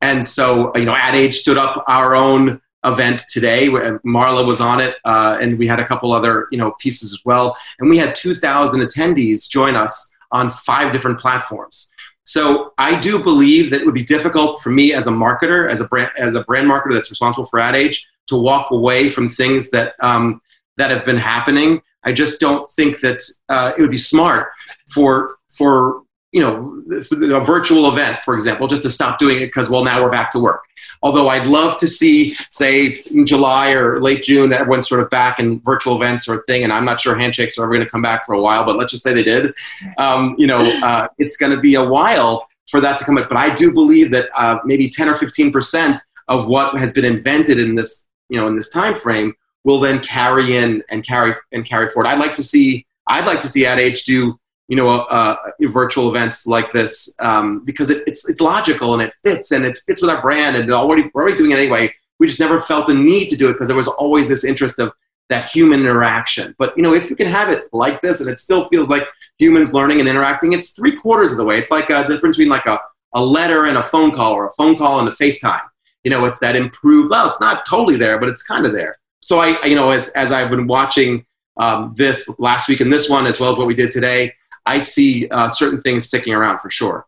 And so, you know, Ad Age stood up our own event today. Marla was on it, uh, and we had a couple other you know pieces as well. And we had 2,000 attendees join us on five different platforms. So I do believe that it would be difficult for me as a marketer, as a brand, as a brand marketer that's responsible for Ad Age, to walk away from things that um, that have been happening. I just don't think that uh, it would be smart for for you know a virtual event, for example, just to stop doing it because well now we're back to work. Although I'd love to see, say, in July or late June, that everyone's sort of back in virtual events or thing, and I'm not sure handshakes are ever going to come back for a while, but let's just say they did. Um, you know, (laughs) uh, it's going to be a while for that to come up. But I do believe that uh, maybe 10 or 15 percent of what has been invented in this, you know, in this time frame will then carry in and carry and carry forward. I'd like to see, I'd like to see Ad Age do you know, uh, virtual events like this um, because it, it's it's logical and it fits and it fits with our brand and already we're already doing it anyway. We just never felt the need to do it because there was always this interest of that human interaction. But you know, if you can have it like this and it still feels like humans learning and interacting, it's three quarters of the way. It's like a, the difference between like a, a letter and a phone call or a phone call and a FaceTime. You know, it's that improved. Well, it's not totally there, but it's kind of there. So I, you know, as as I've been watching um, this last week and this one as well as what we did today I see uh, certain things sticking around for sure.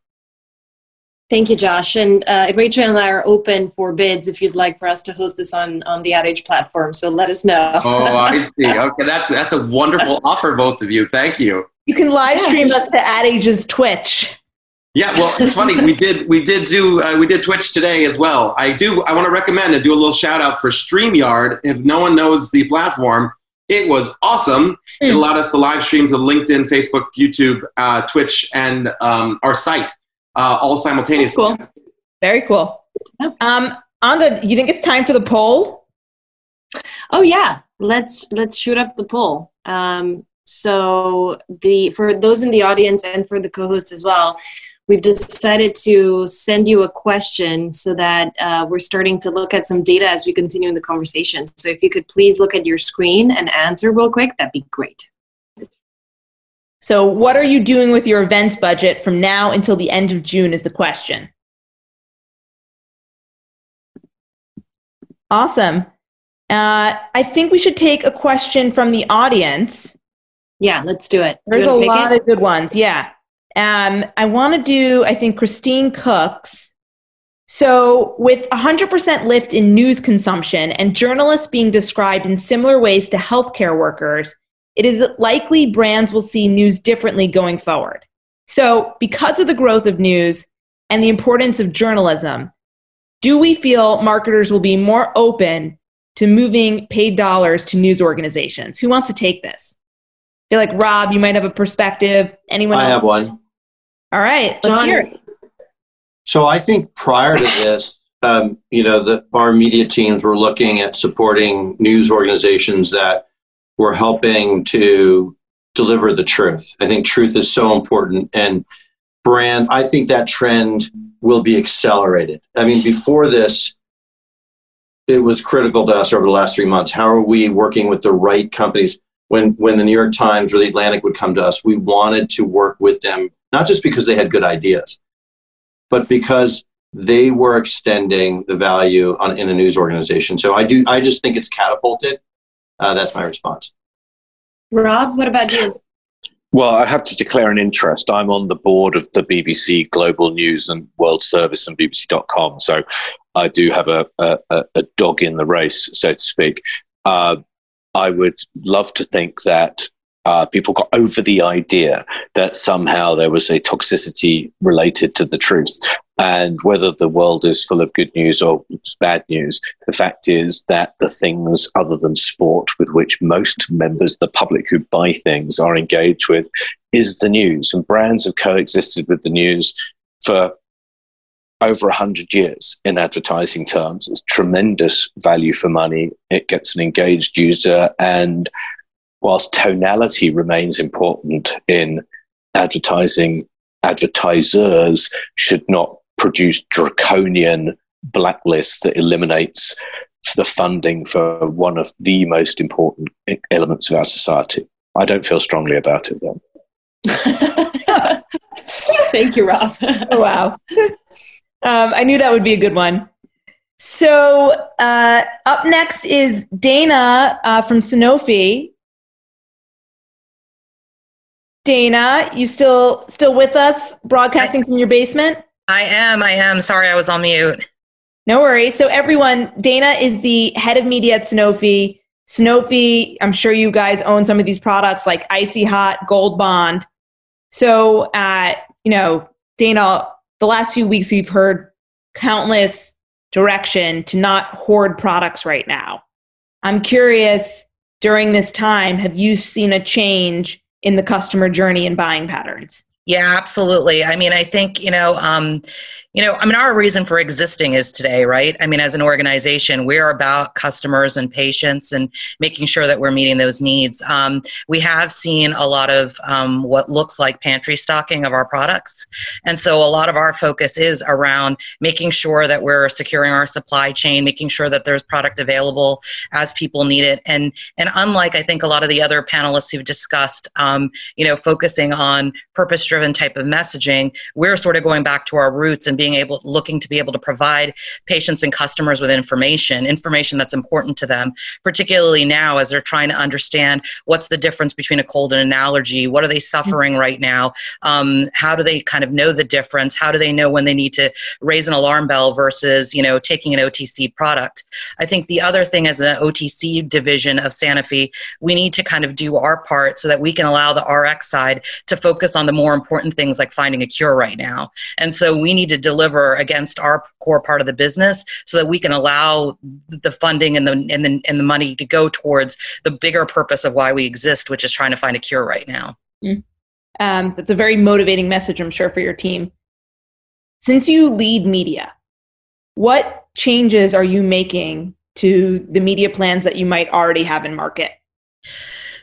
Thank you, Josh. And uh, Rachel and I are open for bids if you'd like for us to host this on, on the Ad Age platform. So let us know. oh, I (laughs) see. Okay, that's that's a wonderful offer, both of you. Thank you. You can live stream us to Ad Age's Twitch. Yeah, well, it's funny. we did we did do uh, we did Twitch today as well. I do. I want to recommend and do a little shout out for Streamyard. If no one knows the platform, it was awesome. Mm. It hmm. allowed us to live stream to LinkedIn, Facebook, YouTube, uh, Twitch, and um, our site uh, all simultaneously. That's cool. Very cool. Um, Anda, you think it's time for the poll? Oh yeah, let's let's shoot up the poll. Um, so the for those in the audience and for the co-hosts as well, we've decided to send you a question so that uh, we're starting to look at some data as we continue in the conversation. So if you could please look at your screen and answer real quick, that'd be great. So, what are you doing with your events budget from now until the end of June? Is the question. Awesome. Uh, I think we should take a question from the audience. Yeah, let's do it. There's do a lot it? of good ones. Yeah. Um, I want to do, I think, Christine Cooks. So, with 100% lift in news consumption and journalists being described in similar ways to healthcare workers, it is likely brands will see news differently going forward. So, because of the growth of news and the importance of journalism, do we feel marketers will be more open to moving paid dollars to news organizations? Who wants to take this? I feel like Rob, you might have a perspective. Anyone? I else? have one. All right, John. So I think prior to this, um, you know, the, our media teams were looking at supporting news organizations that were helping to deliver the truth. I think truth is so important, and brand. I think that trend will be accelerated. I mean, before this, it was critical to us over the last three months. How are we working with the right companies? When when the New York Times or the Atlantic would come to us, we wanted to work with them not just because they had good ideas, but because they were extending the value on, in a news organization. So I do, I just think it's catapulted. Uh, that's my response. Rob, what about you? Well, I have to declare an interest. I'm on the board of the BBC Global News and World Service and BBC.com. So I do have a, a, a dog in the race, so to speak. Uh, I would love to think that uh, people got over the idea that somehow there was a toxicity related to the truth. And whether the world is full of good news or bad news, the fact is that the things other than sport with which most members of the public who buy things are engaged with is the news. And brands have coexisted with the news for over 100 years in advertising terms. It's tremendous value for money. It gets an engaged user and whilst tonality remains important in advertising, advertisers should not produce draconian blacklists that eliminates the funding for one of the most important elements of our society. I don't feel strongly about it though. (laughs) Thank you, Rob. oh, wow. Um, I knew that would be a good one. So, uh, up next is Dana uh, from Sanofi. Dana, you still still with us, broadcasting I, from your basement? I am. I am. Sorry, I was on mute. No worries. So, everyone, Dana is the head of media at Sanofi. Sanofi, I'm sure you guys own some of these products like Icy Hot, Gold Bond. So, uh, you know, Dana, the last few weeks we've heard countless direction to not hoard products right now. I'm curious during this time, have you seen a change in the customer journey and buying patterns? Yeah, absolutely. I mean, I think, you know, um, you know, I mean, our reason for existing is today, right? I mean, as an organization, we're about customers and patients and making sure that we're meeting those needs. Um, we have seen a lot of um, what looks like pantry stocking of our products. And so a lot of our focus is around making sure that we're securing our supply chain, making sure that there's product available as people need it. And, and unlike, I think, a lot of the other panelists who've discussed, um, you know, focusing on purpose driven type of messaging, we're sort of going back to our roots and being being able looking to be able to provide patients and customers with information information that's important to them particularly now as they're trying to understand what's the difference between a cold and an allergy what are they suffering right now um, how do they kind of know the difference how do they know when they need to raise an alarm bell versus you know taking an otc product. I think the other thing as an otc division of sanofi we need to kind of do our part so that we can allow the rx side to focus on the more important things like finding a cure right now. And so we need to deliver against our core part of the business so that we can allow the funding and the and the, and the money to go towards the bigger purpose of why we exist which is trying to find a cure right now. Mm. um, that's a very motivating message i'm sure for your team. Since you lead media what changes are you making to the media plans that you might already have in market?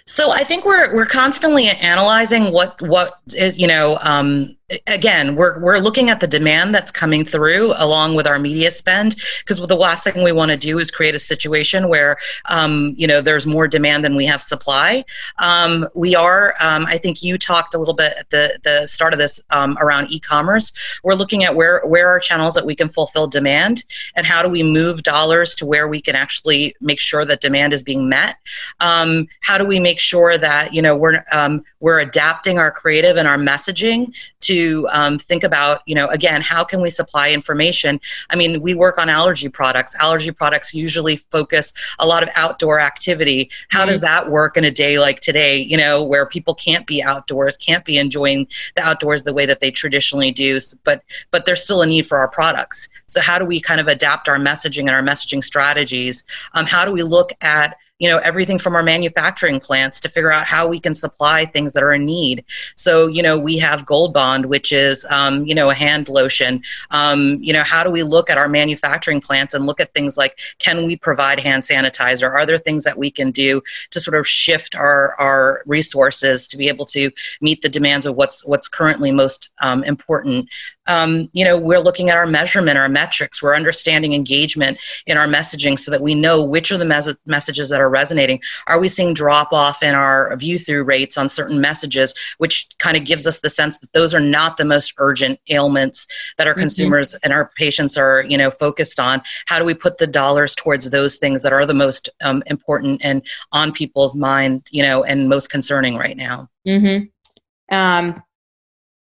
So I think we're we're constantly analyzing what what is you know um, again, we're, we're looking at the demand that's coming through along with our media spend because the last thing we want to do is create a situation where, um, you know, there's more demand than we have supply. Um, we are, um, I think you talked a little bit at the, the start of this um, around e-commerce. We're looking at where, where are channels that we can fulfill demand and how do we move dollars to where we can actually make sure that demand is being met. Um, how do we make sure that, you know, we're, um, we're adapting our creative and our messaging to um, think about, you know, again, how can we supply information? I mean, we work on allergy products. Allergy products usually focus a lot of outdoor activity. How does that work in a day like today, you know, where people can't be outdoors, can't be enjoying the outdoors the way that they traditionally do, but but there's still a need for our products. So how do we kind of adapt our messaging and our messaging strategies? Um, how do we look at you know everything from our manufacturing plants to figure out how we can supply things that are in need. So you know we have gold bond which is um, you know a hand lotion. Um, you know how do we look at our manufacturing plants and look at things like can we provide hand sanitizer? Are there things that we can do to sort of shift our our resources to be able to meet the demands of what's what's currently most um, important um, you know, we're looking at our measurement, our metrics. We're understanding engagement in our messaging so that we know which are the mes- messages that are resonating. Are we seeing drop off in our view through rates on certain messages, which kind of gives us the sense that those are not the most urgent ailments that our mm-hmm. consumers and our patients are, you know, focused on? How do we put the dollars towards those things that are the most um, important and on people's mind, you know, and most concerning right now? Mm-hmm. Um,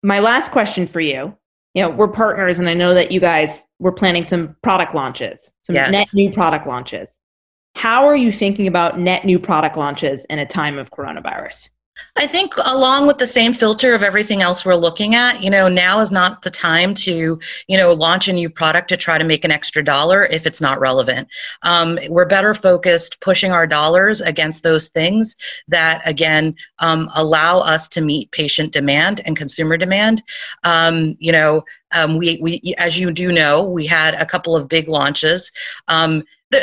my last question for you you know we're partners and i know that you guys were planning some product launches some yes. net new product launches how are you thinking about net new product launches in a time of coronavirus I think along with the same filter of everything else we're looking at, you know, now is not the time to, you know, launch a new product to try to make an extra dollar if it's not relevant. Um, we're better focused pushing our dollars against those things that, again, um, allow us to meet patient demand and consumer demand. Um, you know, um, we, we, as you do know, we had a couple of big launches.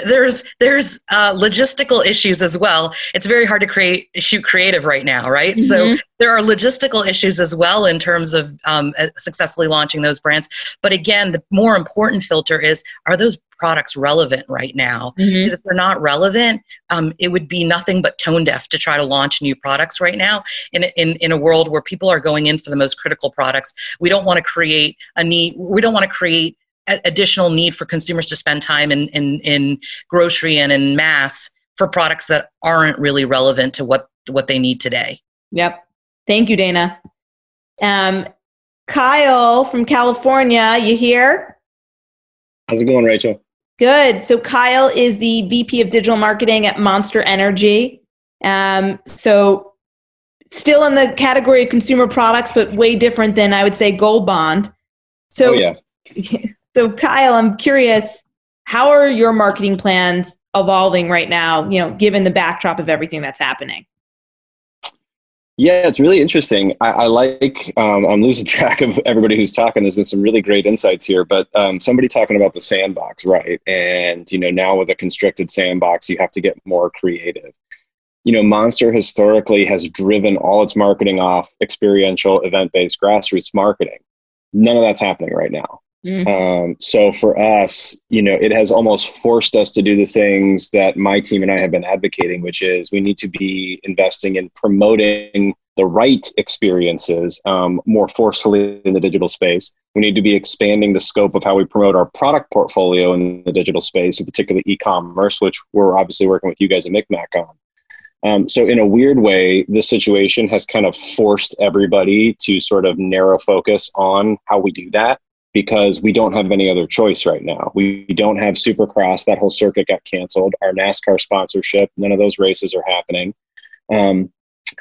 There's there's uh, logistical issues as well. It's very hard to create shoot creative right now, right? Mm-hmm. So there are logistical issues as well in terms of um, uh, successfully launching those brands. But again, the more important filter is: are those products relevant right now? Mm-hmm. Because if they're not relevant, um, it would be nothing but tone deaf to try to launch new products right now in in in a world where people are going in for the most critical products. We don't want to create a need. We don't want to create additional need for consumers to spend time in, in, in grocery and in mass for products that aren't really relevant to what, what they need today. Yep. Thank you, Dana. Um, Kyle from California, you here? How's it going, Rachel? Good. So Kyle is the VP of Digital Marketing at Monster Energy. Um, so still in the category of consumer products, but way different than I would say Gold Bond. So oh, yeah. (laughs) So Kyle, I'm curious, how are your marketing plans evolving right now? You know, given the backdrop of everything that's happening. Yeah, it's really interesting. I, I like, um, I'm losing (laughs) track of everybody who's talking. There's been some really great insights here, but um, somebody talking about the sandbox, right? And, you know, now with a constricted sandbox, you have to get more creative. You know, Monster historically has driven all its marketing off experiential, event based grassroots marketing. None of that's happening right now. Mm-hmm. Um, so for us, you know, it has almost forced us to do the things that my team and I have been advocating, which is we need to be investing in promoting the right experiences um, more forcefully in the digital space. We need to be expanding the scope of how we promote our product portfolio in the digital space, and particularly e-commerce, which we're obviously working with you guys at MikMak on. Um, so in a weird way, this situation has kind of forced everybody to sort of narrow focus on how we do that because we don't have any other choice right now. We don't have Supercross. That whole circuit got canceled. Our NASCAR sponsorship, none of those races are happening. Um,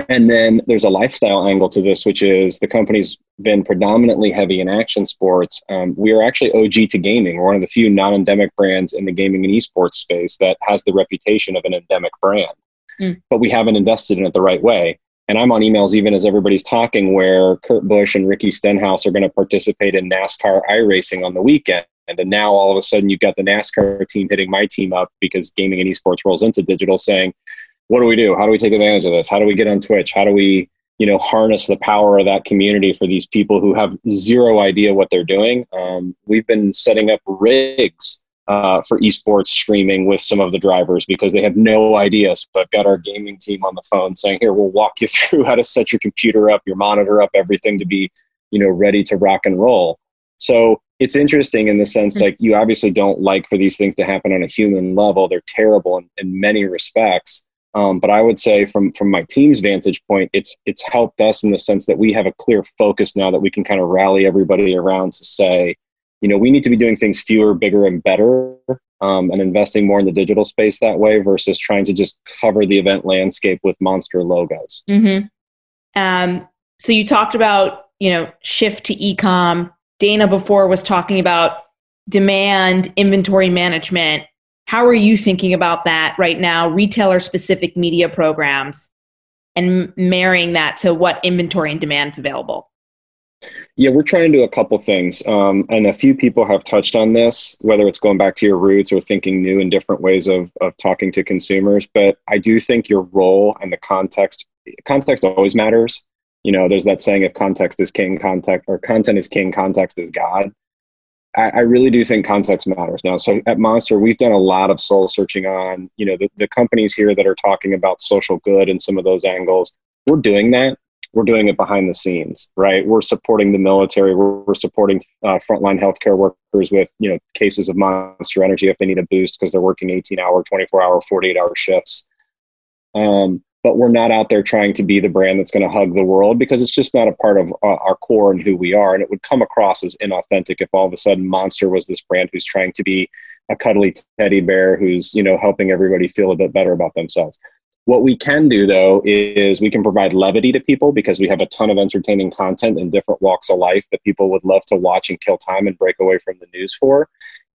and then there's a lifestyle angle to this, which is the company's been predominantly heavy in action sports. Um, we are actually OG to gaming. We're one of the few non endemic brands in the gaming and esports space that has the reputation of an endemic brand. Mm. But we haven't invested in it the right way and I'm on emails even as everybody's talking where Kurt Busch and Ricky Stenhouse are going to participate in NASCAR iRacing on the weekend. And now all of a sudden you've got the NASCAR team hitting my team up because gaming and esports rolls into digital saying, what do we do? How do we take advantage of this? How do we get on Twitch? How do we, you know, harness the power of that community for these people who have zero idea what they're doing? Um, we've been setting up rigs uh, for esports streaming with some of the drivers because they have no idea. So I've got our gaming team on the phone saying, "Here, we'll walk you (laughs) through how to set your computer up, your monitor up, everything to be, you know, ready to rock and roll." So it's interesting in the sense mm-hmm. like you obviously don't like for these things to happen on a human level. They're terrible in, in many respects. Um, but I would say from from my team's vantage point, it's it's helped us in the sense that we have a clear focus now that we can kind of rally everybody around to say, you know, we need to be doing things fewer, bigger, and better, um, and investing more in the digital space that way versus trying to just cover the event landscape with monster logos. Mm-hmm. Um, so you talked about, you know, shift to ecom. Dana before was talking about demand, inventory management. How are you thinking about that right now? Retailer specific media programs and marrying that to what inventory and demand is available. Yeah, we're trying to do a couple things. Um, and a few people have touched on this, whether it's going back to your roots or thinking new and different ways of, of talking to consumers. But I do think your role and the context, context always matters. You know, there's that saying if context is king, context or content is king, context is God. I, I really do think context matters now. So at Monster, we've done a lot of soul searching on, you know, the, the companies here that are talking about social good and some of those angles. We're doing that we're doing it behind the scenes, right? We're supporting the military. We're, we're supporting uh, frontline healthcare workers with, you know, cases of monster energy if they need a boost because they're working 18 hour, 24 hour, 48 hour shifts. Um, but we're not out there trying to be the brand that's going to hug the world because it's just not a part of uh, our core and who we are. And it would come across as inauthentic if all of a sudden Monster was this brand who's trying to be a cuddly teddy bear who's, you know, helping everybody feel a bit better about themselves. What we can do though is we can provide levity to people because we have a ton of entertaining content in different walks of life that people would love to watch and kill time and break away from the news for.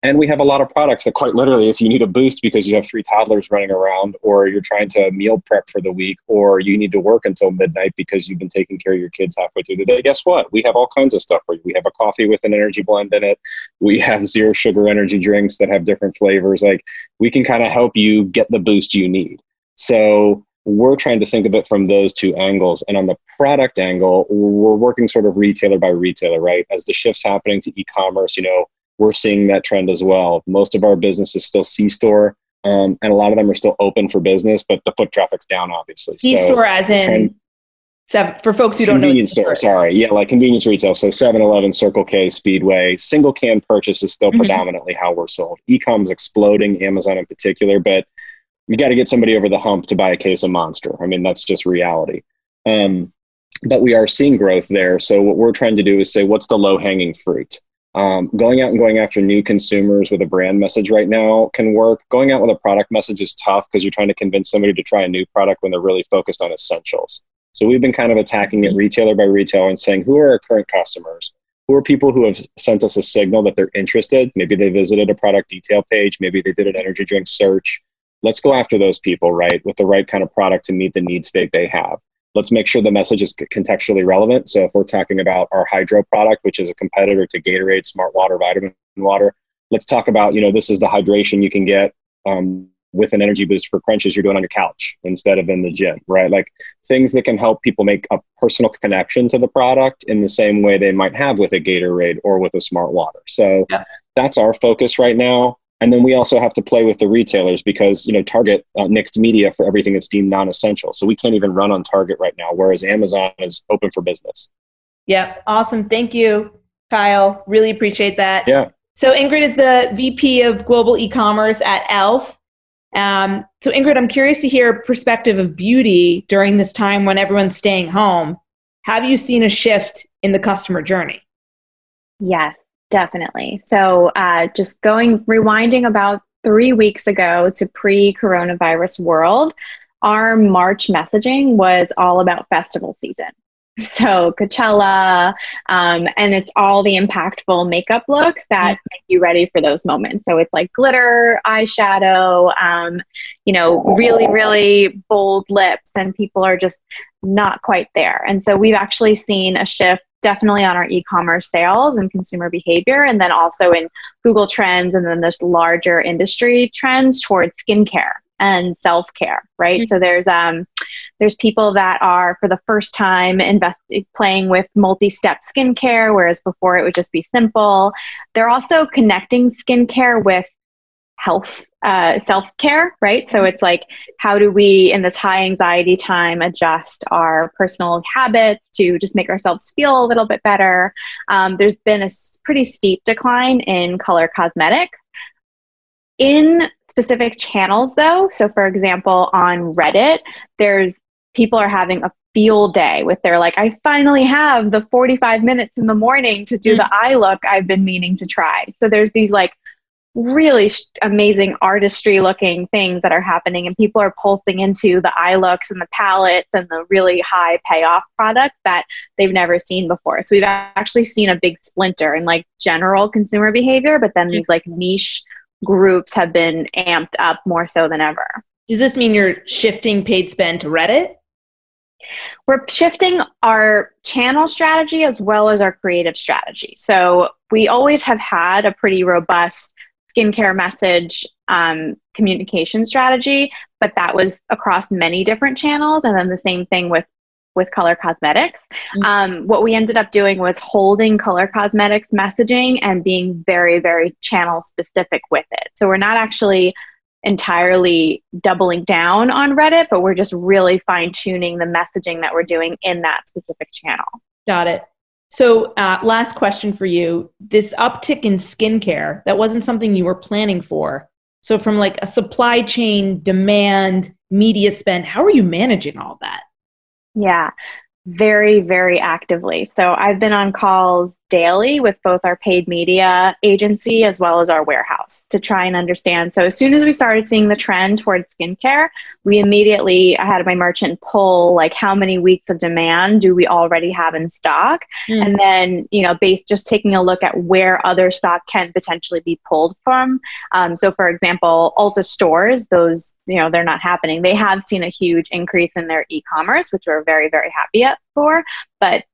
And we have a lot of products that quite literally, if you need a boost because you have three toddlers running around, or you're trying to meal prep for the week, or you need to work until midnight because you've been taking care of your kids halfway through the day, guess what? We have all kinds of stuff for you. We have a coffee with an energy blend in it. We have zero sugar energy drinks that have different flavors. Like we can kind of help you get the boost you need. So we're trying to think of it from those two angles. And on the product angle, we're working sort of retailer by retailer, right? As the shift's happening to e-commerce, you know, we're seeing that trend as well. Most of our business is still C-store, um, and a lot of them are still open for business, but the foot traffic's down, obviously. C-store so as in trend, seven, for folks who don't know. Convenience store, sorry. Yeah, like convenience retail. So 7-Eleven, Circle K, Speedway. Single can purchase is still mm-hmm. predominantly how we're sold. E-com is exploding, Amazon in particular, but – you got to get somebody over the hump to buy a case of Monster. I mean, that's just reality. Um, but we are seeing growth there. So what we're trying to do is say, what's the low hanging fruit? Um, going out and going after new consumers with a brand message right now can work. Going out with a product message is tough because you're trying to convince somebody to try a new product when they're really focused on essentials. So we've been kind of attacking it retailer by retailer and saying, who are our current customers? Who are people who have sent us a signal that they're interested? Maybe they visited a product detail page. Maybe they did an energy drink search. Let's go after those people, right, with the right kind of product to meet the need state they have let's make sure the message is contextually relevant. So if we're talking about our hydro product, which is a competitor to Gatorade, Smart Water, Vitamin Water, let's talk about, you know, this is the hydration you can get um, with an energy boost for crunches you're doing on your couch instead of in the gym, right? Like things that can help people make a personal connection to the product in the same way they might have with a Gatorade or with a Smart Water. So yeah. that's our focus right now and then we also have to play with the retailers because you know target uh, nixed media for everything that's deemed non-essential. So we can't even run on target right now whereas amazon is open for business. Yeah awesome. Thank you kyle. Really appreciate that. Yeah. So ingrid is the vp of global e-commerce at elf. Um, so ingrid i'm curious to hear a perspective of beauty during this time when everyone's staying home. Have you seen a shift in the customer journey? Yes Definitely. So, uh, just going, rewinding about three weeks ago to pre coronavirus world, our March messaging was all about festival season. (laughs) So, Coachella, um, and it's all the impactful makeup looks that mm-hmm. make you ready for those moments. So, it's like glitter, eyeshadow, um, you know, really, really bold lips, and people are just not quite there. And so, we've actually seen a shift definitely on our e-commerce sales and consumer behavior and then also in google trends and then this larger industry trends towards skincare and self-care right mm-hmm. so there's um there's people that are for the first time invest playing with multi-step skincare whereas before it would just be simple they're also connecting skincare with health uh, self-care right? So it's like how do we in this high anxiety time adjust our personal habits to just make ourselves feel a little bit better? Um, there's been a pretty steep decline in color cosmetics. In specific channels though so for example on reddit there's people are having a field day with their like i finally have the 45 minutes in the morning to do mm-hmm. the eye look i've been meaning to try. So there's these like really sh- amazing artistry looking things that are happening and people are pulsing into the eye looks and the palettes and the really high payoff products that they've never seen before. So we've actually seen a big splinter in like general consumer behavior but then these like niche groups have been amped up more so than ever. Does this mean you're shifting paid spend to reddit? We're shifting our channel strategy as well as our creative strategy. So we always have had a pretty robust skincare message um, communication strategy, but that was across many different channels. And then the same thing with with color cosmetics. Mm-hmm. Um, what we ended up doing was holding color cosmetics messaging and being very, very channel specific with it. So we're not actually entirely doubling down on Reddit, but we're just really fine tuning the messaging that we're doing in that specific channel. Got it. So, uh, last question for you. This uptick in skincare, that wasn't something you were planning for. So, from like a supply chain demand, media spend, how are you managing all that? Yeah very, very actively. So I've been on calls daily with both our paid media agency as well as our warehouse to try and understand. So as soon as we started seeing the trend towards skincare, we immediately I had my merchant pull like how many weeks of demand do we already have in stock? Mm. And then, you know, based just taking a look at where other stock can potentially be pulled from. Um, so for example, Ulta stores, those, you know, they're not happening. They have seen a huge increase in their e-commerce, which we're very, very happy for, but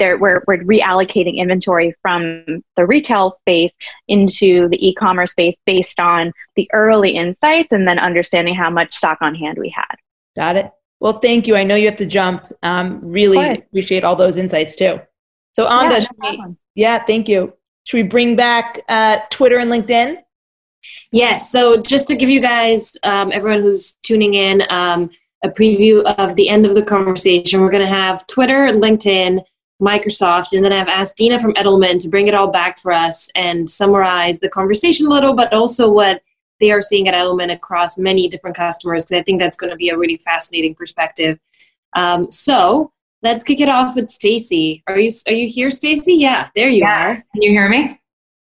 we're, we're reallocating inventory from the retail space into the e-commerce space based on the early insights and then understanding how much stock on hand we had. Got it. Well, thank you. I know you have to jump. Um, really appreciate all those insights too. So, Anda, yeah, no we, yeah, thank you. Should we bring back uh, Twitter and LinkedIn? Yes. So, just to give you guys, um, everyone who's tuning in, um, a preview of the end of the conversation. We're going to have Twitter, LinkedIn, Microsoft, and then I've asked Dina from Edelman to bring it all back for us and summarize the conversation a little, but also what they are seeing at Edelman across many different customers, because I think that's going to be a really fascinating perspective. Um, so let's kick it off with Stacy. Are you are you here, Stacy? Yeah, there you yes. are. Can you hear me?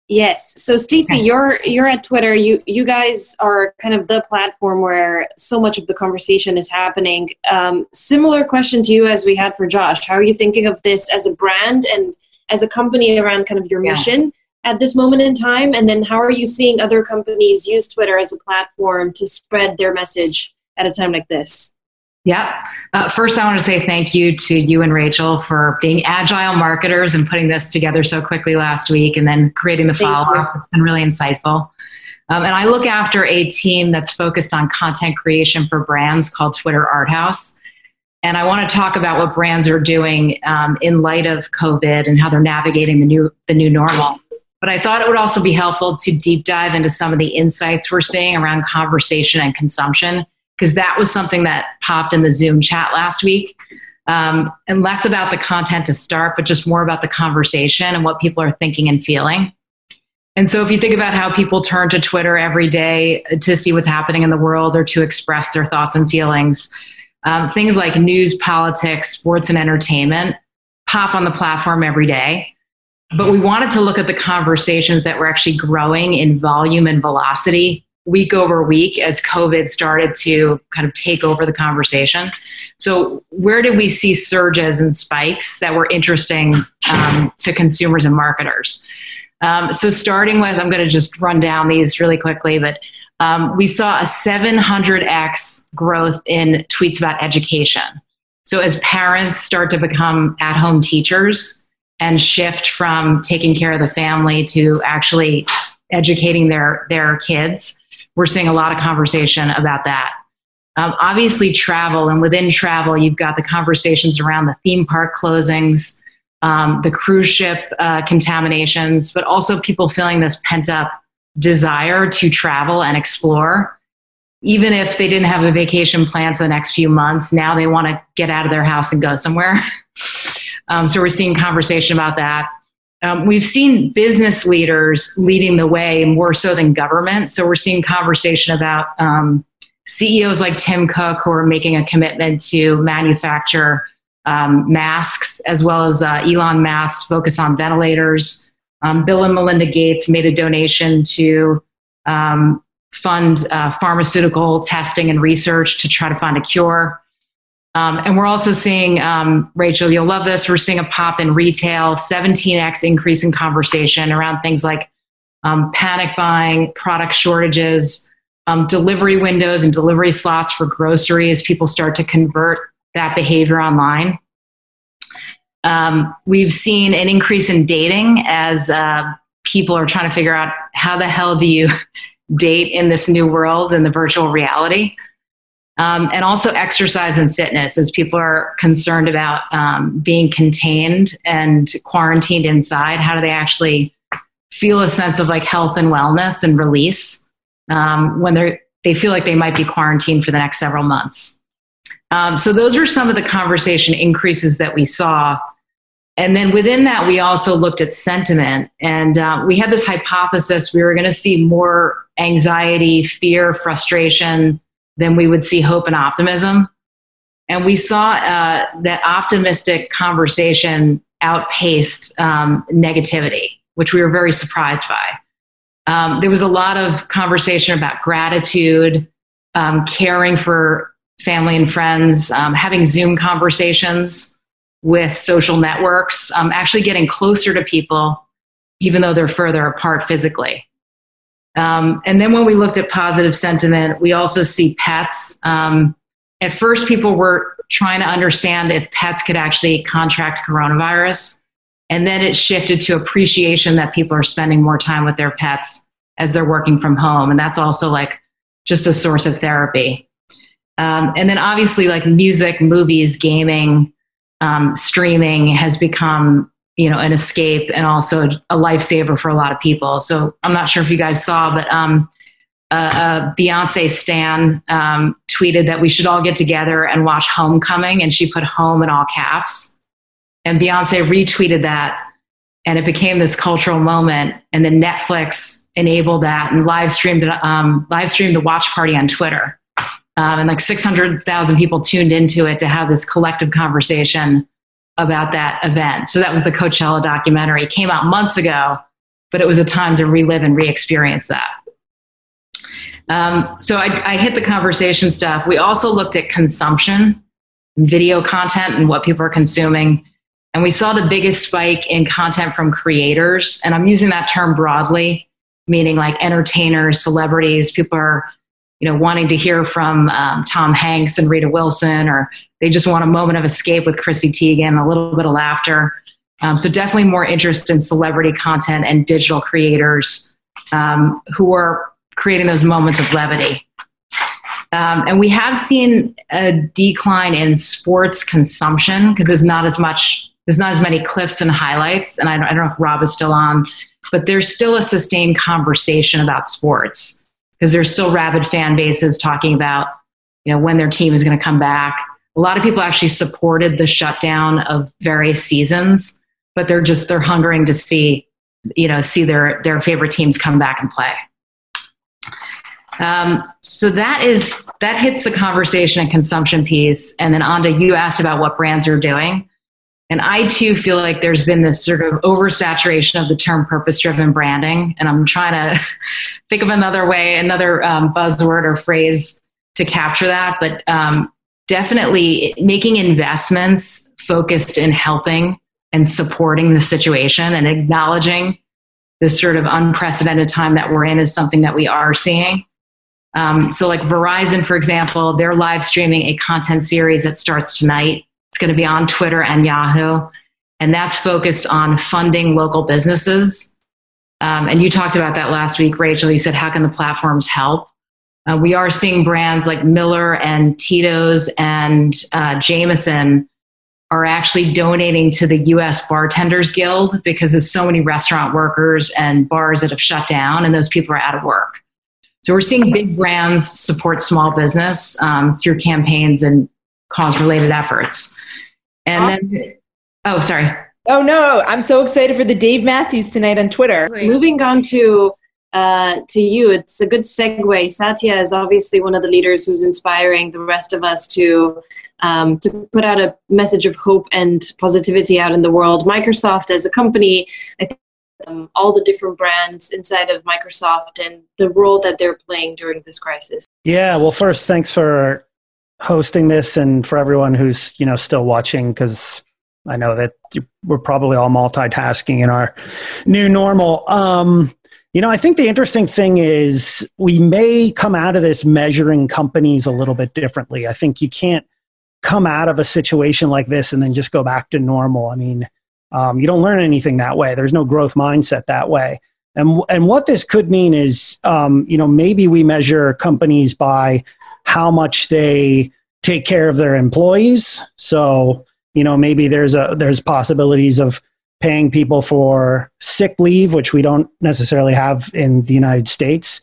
Yes. So Stacey, okay. you're you're at Twitter. You you guys are kind of the platform where so much of the conversation is happening. Um, similar question to you as we had for Josh. How are you thinking of this as a brand and as a company around kind of your yeah. mission at this moment in time? And then how are you seeing other companies use Twitter as a platform to spread their message at a time like this? Yeah. Uh, first, I want to say thank you to you and Rachel for being agile marketers and putting this together so quickly last week and then creating the follow up. It's been really insightful. Um, and I look after a team that's focused on content creation for brands called Twitter Art House. And I want to talk about what brands are doing um, in light of COVID and how they're navigating the new the new normal. But I thought it would also be helpful to deep dive into some of the insights we're seeing around conversation and consumption because that was something that popped in the Zoom chat last week. Um, and less about the content to start, but just more about the conversation and what people are thinking and feeling. And so, if you think about how people turn to Twitter every day to see what's happening in the world or to express their thoughts and feelings, um, things like news, politics, sports, and entertainment pop on the platform every day. But we wanted to look at the conversations that were actually growing in volume and velocity week over week as COVID started to kind of take over the conversation. So, where did we see surges and spikes that were interesting um, to consumers and marketers? Um, so, starting with, I'm going to just run down these really quickly, but um, we saw a 700x growth in tweets about education. So, as parents start to become at home teachers and shift from taking care of the family to actually educating their, their kids, we're seeing a lot of conversation about that. Um, obviously, travel, and within travel, you've got the conversations around the theme park closings, um, the cruise ship uh, contaminations, but also people feeling this pent up desire to travel and explore. Even if they didn't have a vacation plan for the next few months, now they want to get out of their house and go somewhere. (laughs) um, so we're seeing conversation about that. Um, we've seen business leaders leading the way more so than government. So we're seeing conversation about um, CEOs like Tim Cook who are making a commitment to manufacture um, masks, as well as uh, Elon Musk focus on ventilators. Um, Bill and Melinda Gates made a donation to um, fund uh, pharmaceutical testing and research to try to find a cure. Um, and we're also seeing, um, Rachel, you'll love this. We're seeing a pop in retail, 17x increase in conversation around things like um, panic buying, product shortages, um, delivery windows, and delivery slots for groceries. People start to convert that behavior online. Um, we've seen an increase in dating as uh, people are trying to figure out how the hell do you (laughs) date in this new world in the virtual reality. Um, and also exercise and fitness as people are concerned about um, being contained and quarantined inside how do they actually feel a sense of like health and wellness and release um, when they're they feel like they might be quarantined for the next several months? Um, so those were some of the conversation increases that we saw. And then within that we also looked at sentiment. And uh, we had this hypothesis we were going to see more anxiety fear frustration then we would see hope and optimism. And we saw uh, that optimistic conversation outpaced um, negativity, which we were very surprised by. Um, there was a lot of conversation about gratitude, um, caring for family and friends, um, having Zoom conversations with social networks, um, actually getting closer to people, even though they're further apart physically. Um, and then when we looked at positive sentiment, we also see pets. Um, at first, people were trying to understand if pets could actually contract coronavirus. And then it shifted to appreciation that people are spending more time with their pets as they're working from home. And that's also like just a source of therapy. Um, and then obviously, like music, movies, gaming, um, streaming has become you know an escape and also a lifesaver for a lot of people. So i'm not sure if you guys saw but um, uh, beyonce stan um, tweeted that we should all get together and watch homecoming and she put home in all caps. And beyonce retweeted that and it became this cultural moment. And then netflix enabled that and live streamed um, live streamed the watch party on twitter. Um, and like 600000 people tuned into it to have this collective conversation about that event. So that was the Coachella documentary. It came out months ago, but it was a time to relive and re-experience that. Um, so I, I hit the conversation stuff. We also looked at consumption, video content, and what people are consuming. And we saw the biggest spike in content from creators. And I'm using that term broadly, meaning like entertainers, celebrities. People are, you know, wanting to hear from um, Tom Hanks and Rita Wilson, or they just want a moment of escape with Chrissy Teigen, a little bit of laughter. Um, so definitely more interest in celebrity content and digital creators um, who are creating those moments of levity. Um, and we have seen a decline in sports consumption because there's not as much, there's not as many clips and highlights. And I don't, I don't know if Rob is still on, but there's still a sustained conversation about sports because there's still rabid fan bases talking about, you know, when their team is going to come back. A lot of people actually supported the shutdown of various seasons, but they're just they're hungering to see, you know, see their their favorite teams come back and play. Um, so that is that hits the conversation and consumption piece. And then Anda, you asked about what brands are doing. And I too feel like there's been this sort of oversaturation of the term purpose driven branding. And I'm trying to (laughs) think of another way, another um, buzzword or phrase to capture that. But um, definitely making investments focused in helping and supporting the situation and acknowledging this sort of unprecedented time that we're in is something that we are seeing. Um, so, like Verizon, for example, they're live streaming a content series that starts tonight. It's going to be on Twitter and Yahoo, and that's focused on funding local businesses. Um, and you talked about that last week, Rachel. You said, how can the platforms help? Uh, we are seeing brands like Miller and Tito's and uh, Jameson are actually donating to the US Bartenders Guild because there's so many restaurant workers and bars that have shut down and those people are out of work. So we're seeing big brands support small business um, through campaigns and cause related efforts. And then, oh, sorry. Oh, no. I'm so excited for the Dave Matthews tonight on Twitter. Moving on to uh, to you, it's a good segue. Satya is obviously one of the leaders who's inspiring the rest of us to um, to put out a message of hope and positivity out in the world. Microsoft, as a company, I think um, all the different brands inside of Microsoft and the role that they're playing during this crisis. Yeah, well, first, thanks for hosting this and for everyone who's you know still watching because I know that we're probably all multitasking in our new normal. Um, you know, I think the interesting thing is we may come out of this measuring companies a little bit differently. I think you can't come out of a situation like this and then just go back to normal. I mean, um, you don't learn anything that way. There's no growth mindset that way. And, and what this could mean is, um, you know, maybe we measure companies by how much they take care of their employees. So, you know, maybe there's a there's possibilities of paying people for sick leave, which we don't necessarily have in the United States.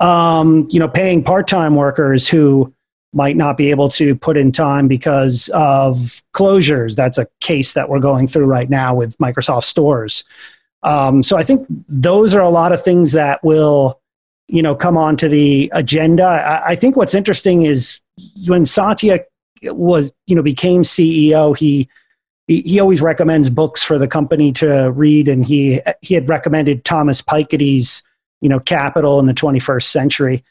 Um, you know, paying part-time workers who might not be able to put in time because of closures. That's a case that we're going through right now with Microsoft stores. Um, so I think those are a lot of things that will, you know, come onto the agenda. I, I think what's interesting is when Satya was, you know, became CEO, he, he always recommends books for the company to read, and he he had recommended Thomas Piketty's, you know, Capital in the 21st Century.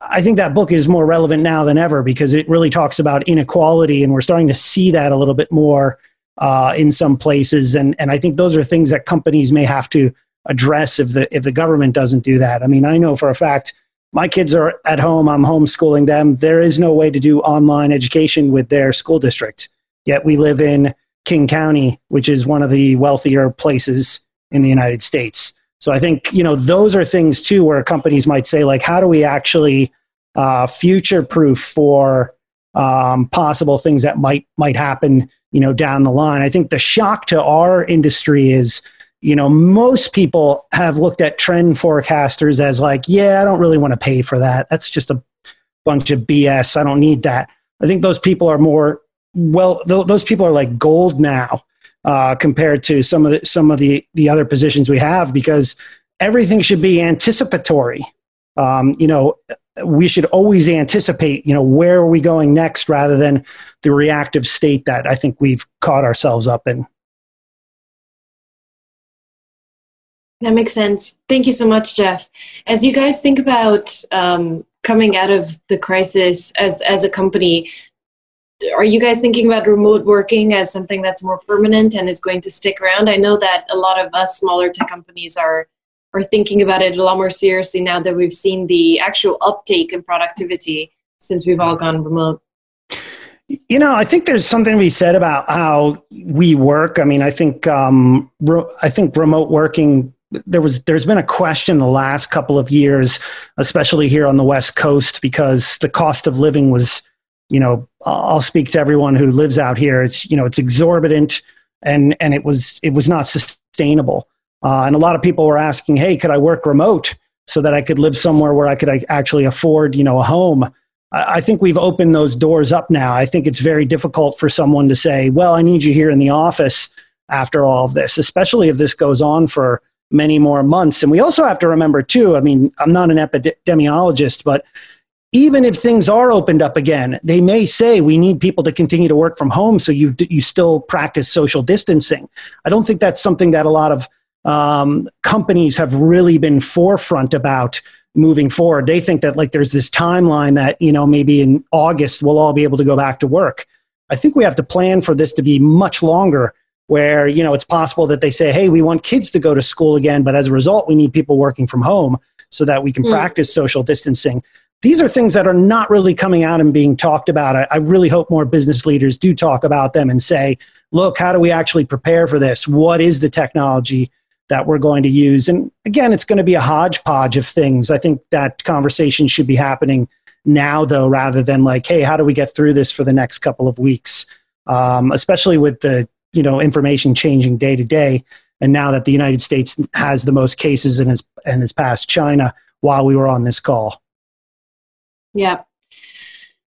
I think that book is more relevant now than ever because it really talks about inequality, and we're starting to see that a little bit more uh, in some places. And and I think those are things that companies may have to address if the if the government doesn't do that. I mean, I know for a fact my kids are at home. I'm homeschooling them. There is no way to do online education with their school district. Yet we live in King County, which is one of the wealthier places in the United States. So I think you know those are things too where companies might say like, how do we actually uh, future proof for um, possible things that might might happen you know down the line? I think the shock to our industry is you know most people have looked at trend forecasters as like, yeah, I don't really want to pay for that. That's just a bunch of BS. I don't need that. I think those people are more well. Th- those people are like gold now uh, compared to some of the, some of the, the other positions we have because everything should be anticipatory. Um, you know, we should always anticipate, you know, where are we going next rather than the reactive state that I think we've caught ourselves up in. That makes sense. Thank you so much, Jeff. As you guys think about um, coming out of the crisis as as a company, are you guys thinking about remote working as something that's more permanent and is going to stick around? I know that a lot of us smaller tech companies are are thinking about it a lot more seriously now that we've seen the actual uptake in productivity since we've all gone remote. You know, I think there's something to be said about how we work. I mean, I think um, re- I think remote working. There was there's been a question the last couple of years, especially here on the West Coast, because the cost of living was, you know, I'll speak to everyone who lives out here. It's you know it's exorbitant, and and it was it was not sustainable. Uh, and a lot of people were asking, "Hey, could I work remote so that I could live somewhere where I could actually afford, you know, a home?" I think we've opened those doors up now. I think it's very difficult for someone to say, "Well, I need you here in the office." After all of this, especially if this goes on for many more months, and we also have to remember too. I mean, I'm not an epidemiologist, but even if things are opened up again, they may say we need people to continue to work from home, so you you still practice social distancing. I don't think that's something that a lot of um, companies have really been forefront about moving forward. They think that like there's this timeline that, you know, maybe in August we'll all be able to go back to work. I think we have to plan for this to be much longer where, you know, it's possible that they say, hey, we want kids to go to school again, but as a result, we need people working from home so that we can mm. practice social distancing. These are things that are not really coming out and being talked about. I, I really hope more business leaders do talk about them and say, look, how do we actually prepare for this? What is the technology? that we're going to use. And again, it's going to be a hodgepodge of things. I think that conversation should be happening now, though, rather than like, hey, how do we get through this for the next couple of weeks? Um, especially with the you know information changing day to day, and now that the United States has the most cases and has and has passed China while we were on this call. Yeah,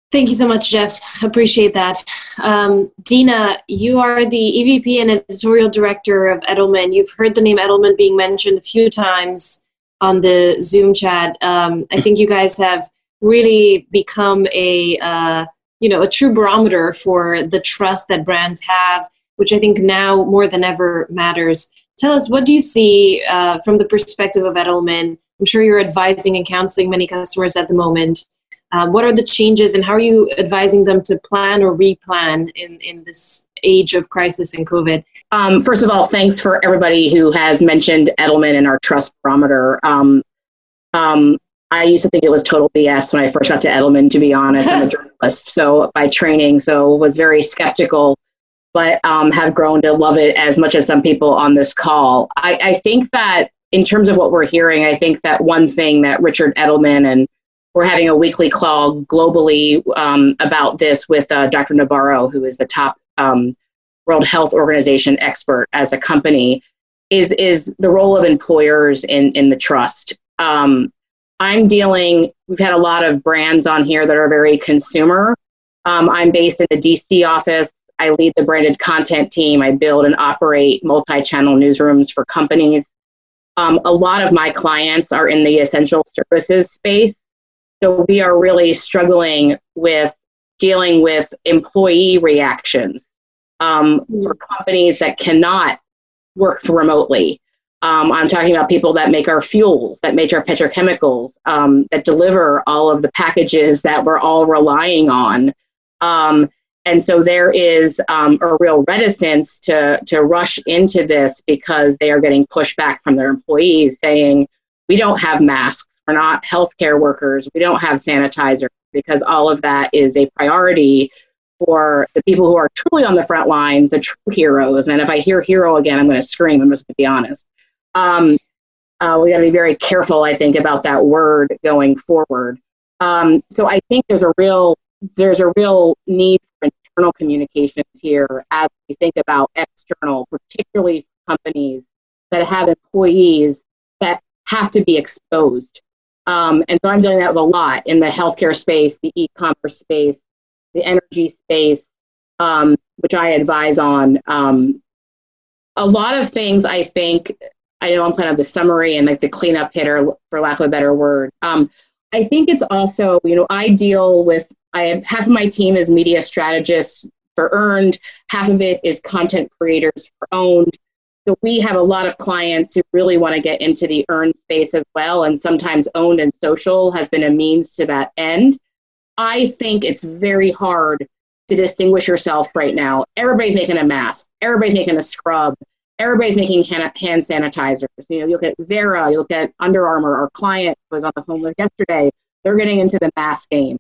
Thank you so much, Jeff. Appreciate that. Um, Dina, you are the EVP and editorial director of Edelman. You've heard the name Edelman being mentioned a few times on the Zoom chat. Um, I think you guys have really become a uh, you know a true barometer for the trust that brands have, which I think now more than ever matters. Tell us what do you see uh, from the perspective of Edelman? I'm sure you're advising and counseling many customers at the moment. Um, what are the changes and how are you advising them to plan or replan in, in this age of crisis and COVID? Um, first of all, thanks for everybody who has mentioned Edelman and our trust barometer. Um, um, I used to think it was total BS when I first got to Edelman, to be honest. I'm a (laughs) journalist, so by training, so was very skeptical, but um, have grown to love it as much as some people on this call. I, I think that in terms of what we're hearing, I think that one thing that Richard Edelman and we're having a weekly call globally um, about this with uh, Dr. Nabarro, who is the top um, World Health Organization expert as a company, is is the role of employers in in the trust. Um, I'm dealing. We've had a lot of brands on here that are very consumer. Um, I'm based in the DC office. I lead the branded content team. I build and operate multi-channel newsrooms for companies. Um, a lot of my clients are in the essential services space. So we are really struggling with dealing with employee reactions um, for companies that cannot work remotely. Um, I'm talking about people that make our fuels, that make our petrochemicals, um, that deliver all of the packages that we're all relying on. Um, and so there is um, a real reticence to, to rush into this because they are getting pushback from their employees saying, we don't have masks we're not healthcare workers. We don't have sanitizer because all of that is a priority for the people who are truly on the front lines, the true heroes. And if I hear hero again, I'm going to scream. I'm just going to be honest. Um, uh, we got to be very careful, I think, about that word going forward. Um, so I think there's a real there's a real need for internal communications here as we think about external, particularly companies that have employees that have to be exposed um, and so I'm doing that with a lot in the healthcare space, the e-commerce space, the energy space, um, which I advise on. Um, a lot of things I think, I know I'm kind of the summary and like the cleanup hitter, for lack of a better word. Um, I think it's also, you know, I deal with, I half of my team is media strategists for earned, half of it is content creators for owned. So we have a lot of clients who really want to get into the earned space as well, and sometimes owned and social has been a means to that end. I think it's very hard to distinguish yourself right now. Everybody's making a mask, everybody's making a scrub, everybody's making hand, hand sanitizers. You know, you look at Zara, you look at Under Armour. Our client was on the phone with yesterday. They're getting into the mask game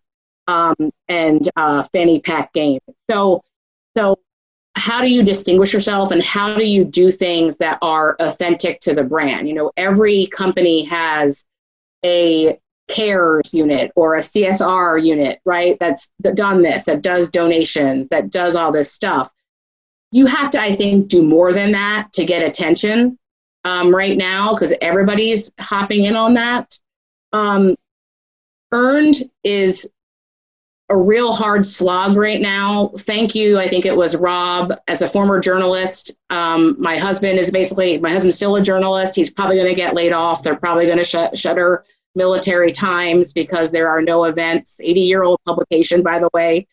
um, and uh, fanny pack game. So, so how do you distinguish yourself, and how do you do things that are authentic to the brand? You know, every company has a cares unit or a CSR unit, right? That's done this, that does donations, that does all this stuff. You have to, I think, do more than that to get attention um, right now because everybody's hopping in on that. Um, earned is a real hard slog right now. Thank you. I think it was Rob, as a former journalist. Um, my husband is basically, my husband's still a journalist. He's probably going to get laid off. They're probably going to sh- shutter military times because there are no events. 80 year old publication, by the way.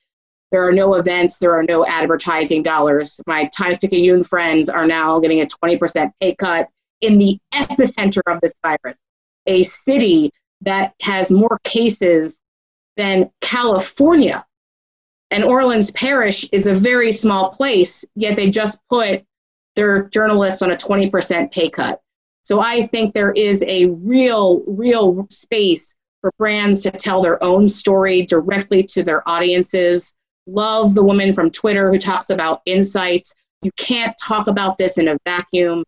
There are no events, there are no advertising dollars. My Times Picayune friends are now getting a 20% pay cut in the epicenter of this virus, a city that has more cases than California. And Orleans Parish is a very small place, yet they just put their journalists on a 20% pay cut. So I think there is a real, real space for brands to tell their own story directly to their audiences. Love the woman from Twitter who talks about insights. You can't talk about this in a vacuum.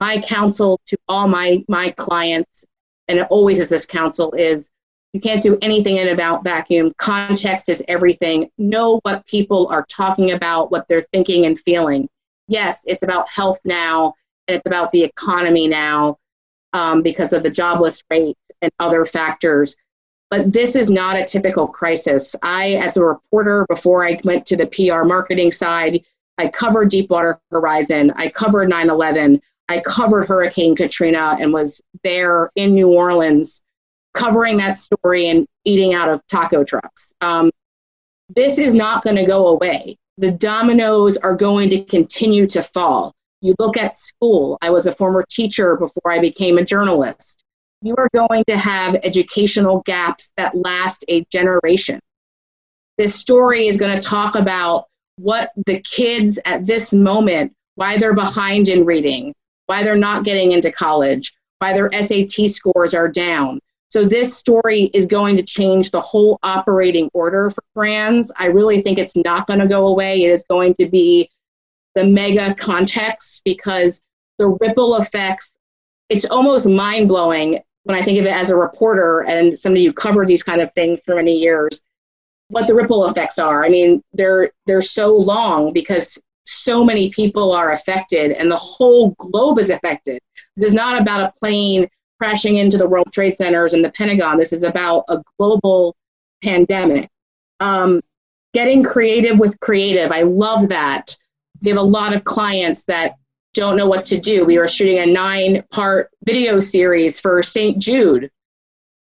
My counsel to all my, my clients, and it always is this counsel, is you can't do anything in about vacuum. Context is everything. Know what people are talking about, what they're thinking and feeling. Yes, it's about health now and it's about the economy now um, because of the jobless rate and other factors. But this is not a typical crisis. I, as a reporter, before I went to the PR marketing side, I covered Deepwater Horizon, I covered 9 11, I covered Hurricane Katrina, and was there in New Orleans covering that story and eating out of taco trucks. Um, this is not going to go away. The dominoes are going to continue to fall. You look at school. I was a former teacher before I became a journalist. You are going to have educational gaps that last a generation. This story is going to talk about what the kids at this moment, why they're behind in reading, why they're not getting into college, why their SAT scores are down. So, this story is going to change the whole operating order for brands. I really think it's not going to go away. It is going to be the mega context because the ripple effects, it's almost mind blowing when I think of it as a reporter and somebody who covered these kind of things for many years, what the ripple effects are. I mean, they're they're so long because so many people are affected and the whole globe is affected. This is not about a plane crashing into the World Trade Centers and the Pentagon. This is about a global pandemic. Um, getting creative with creative. I love that we have a lot of clients that don't know what to do. We were shooting a nine part video series for St. Jude.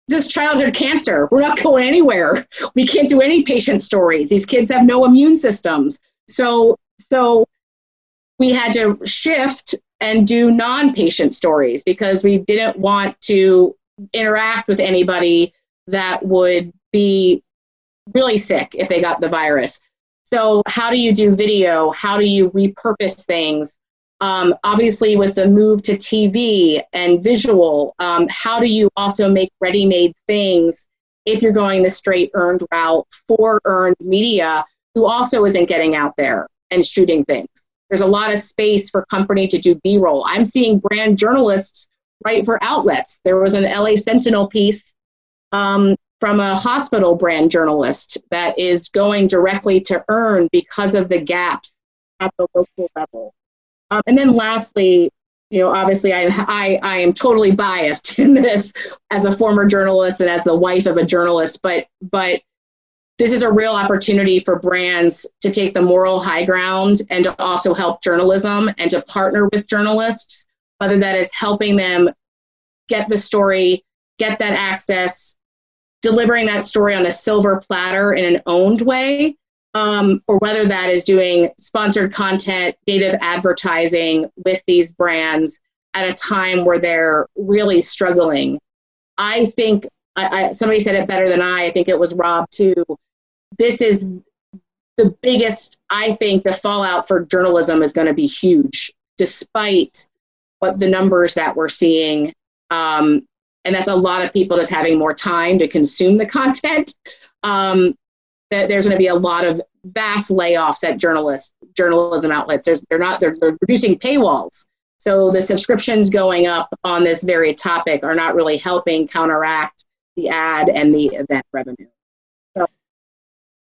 This is childhood cancer. We're not going anywhere. We can't do any patient stories. These kids have no immune systems. So, so we had to shift and do non patient stories because we didn't want to interact with anybody that would be really sick if they got the virus. So, how do you do video? How do you repurpose things? Um, obviously, with the move to TV and visual, um, how do you also make ready made things if you're going the straight earned route for earned media who also isn't getting out there and shooting things? There's a lot of space for company to do B roll. I'm seeing brand journalists write for outlets. There was an LA Sentinel piece um, from a hospital brand journalist that is going directly to earn because of the gaps at the local level. Um, and then lastly, you know, obviously I, I, I am totally biased (laughs) in this as a former journalist and as the wife of a journalist, but, but this is a real opportunity for brands to take the moral high ground and to also help journalism and to partner with journalists, whether that is helping them get the story, get that access, delivering that story on a silver platter in an owned way, um, or whether that is doing sponsored content, native advertising with these brands at a time where they're really struggling. I think I, I, somebody said it better than I. I think it was Rob too. This is the biggest. I think the fallout for journalism is going to be huge, despite what the numbers that we're seeing. Um, and that's a lot of people just having more time to consume the (laughs) content. Um, that there's going to be a lot of vast layoffs at journalists, journalism outlets. There's, they're not. They're, they're reducing paywalls. So the subscriptions going up on this very topic are not really helping counteract the ad and the event revenue. So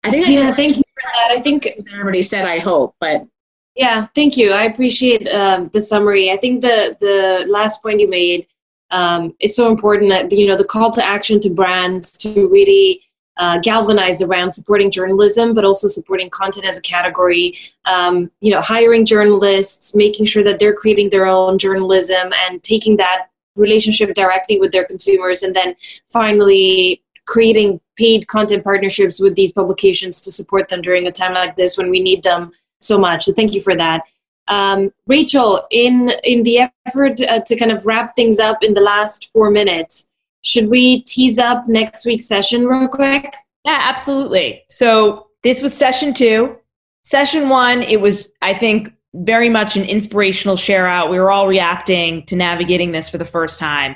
I think yeah, I thank you for that. I think everybody said I hope, but yeah, thank you. I appreciate um, the summary. I think the the last point you made um, is so important that you know the call to action to brands to really uh, galvanized around supporting journalism, but also supporting content as a category. Um, you know, hiring journalists, making sure that they're creating their own journalism, and taking that relationship directly with their consumers, and then finally creating paid content partnerships with these publications to support them during a time like this when we need them so much. So thank you for that. Um, Rachel, in in the effort uh, to kind of wrap things up in the last four minutes, should we tease up next week's session real quick? Yeah, absolutely. So this was session two. Session one, it was, I think, very much an inspirational share out. We were all reacting to navigating this for the first time.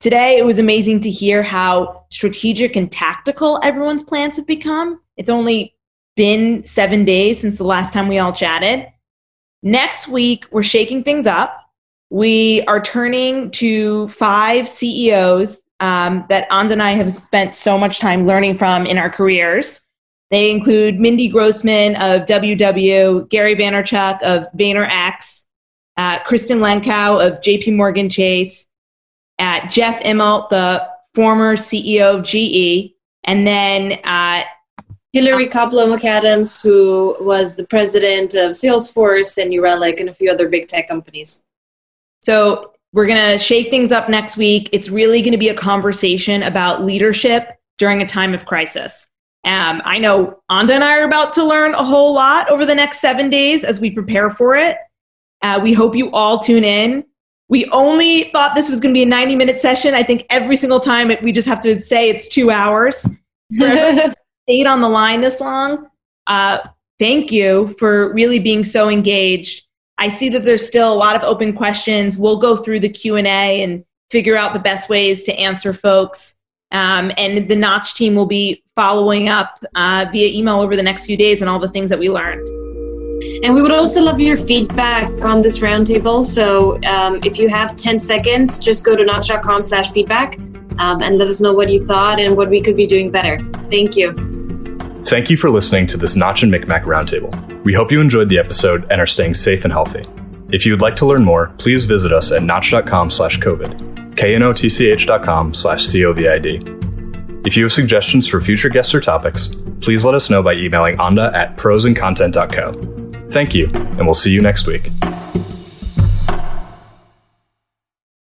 Today, it was amazing to hear how strategic and tactical everyone's plans have become. It's only been seven days since the last time we all chatted. Next week, we're shaking things up. We are turning to five CEOs um, that Anda and I have spent so much time learning from in our careers. They include Mindy Grossman of WW, Gary Vaynerchuk of VaynerX, uh, Kristin Lemkau of JP Morgan Chase, uh, Jeff Immelt, the former CEO of GE, and then uh, Hilarie Koplow McAdams, who was the president of Salesforce and New Relic and a few other big tech companies. So we're going to shake things up next week. It's really going to be a conversation about leadership during a time of crisis. Um, I know Anda and I are about to learn a whole lot over the next seven days as we prepare for it. Uh, we hope you all tune in. We only thought this was going to be a 90 minute session. I think every single time it, we just have to say it's two hours. (laughs) stayed on the line this long, uh, thank you for really being so engaged I see that there's still a lot of open questions. We'll go through the Q and A and figure out the best ways to answer folks. Um, and the Knotch team will be following up uh, via email over the next few days and all the things that we learned. And we would also love your feedback on this roundtable. So um, if you have 10 seconds, just go to knotch.com slash feedback um, and let us know what you thought and what we could be doing better. Thank you. Thank you for listening to this Knotch and MikMak Roundtable. We hope you enjoyed the episode and are staying safe and healthy. If you would like to learn more, please visit us at knotch.com slash COVID, knotch.com slash COVID. If you have suggestions for future guests or topics, please let us know by emailing anda at prosandcontent.co. Thank you, and we'll see you next week.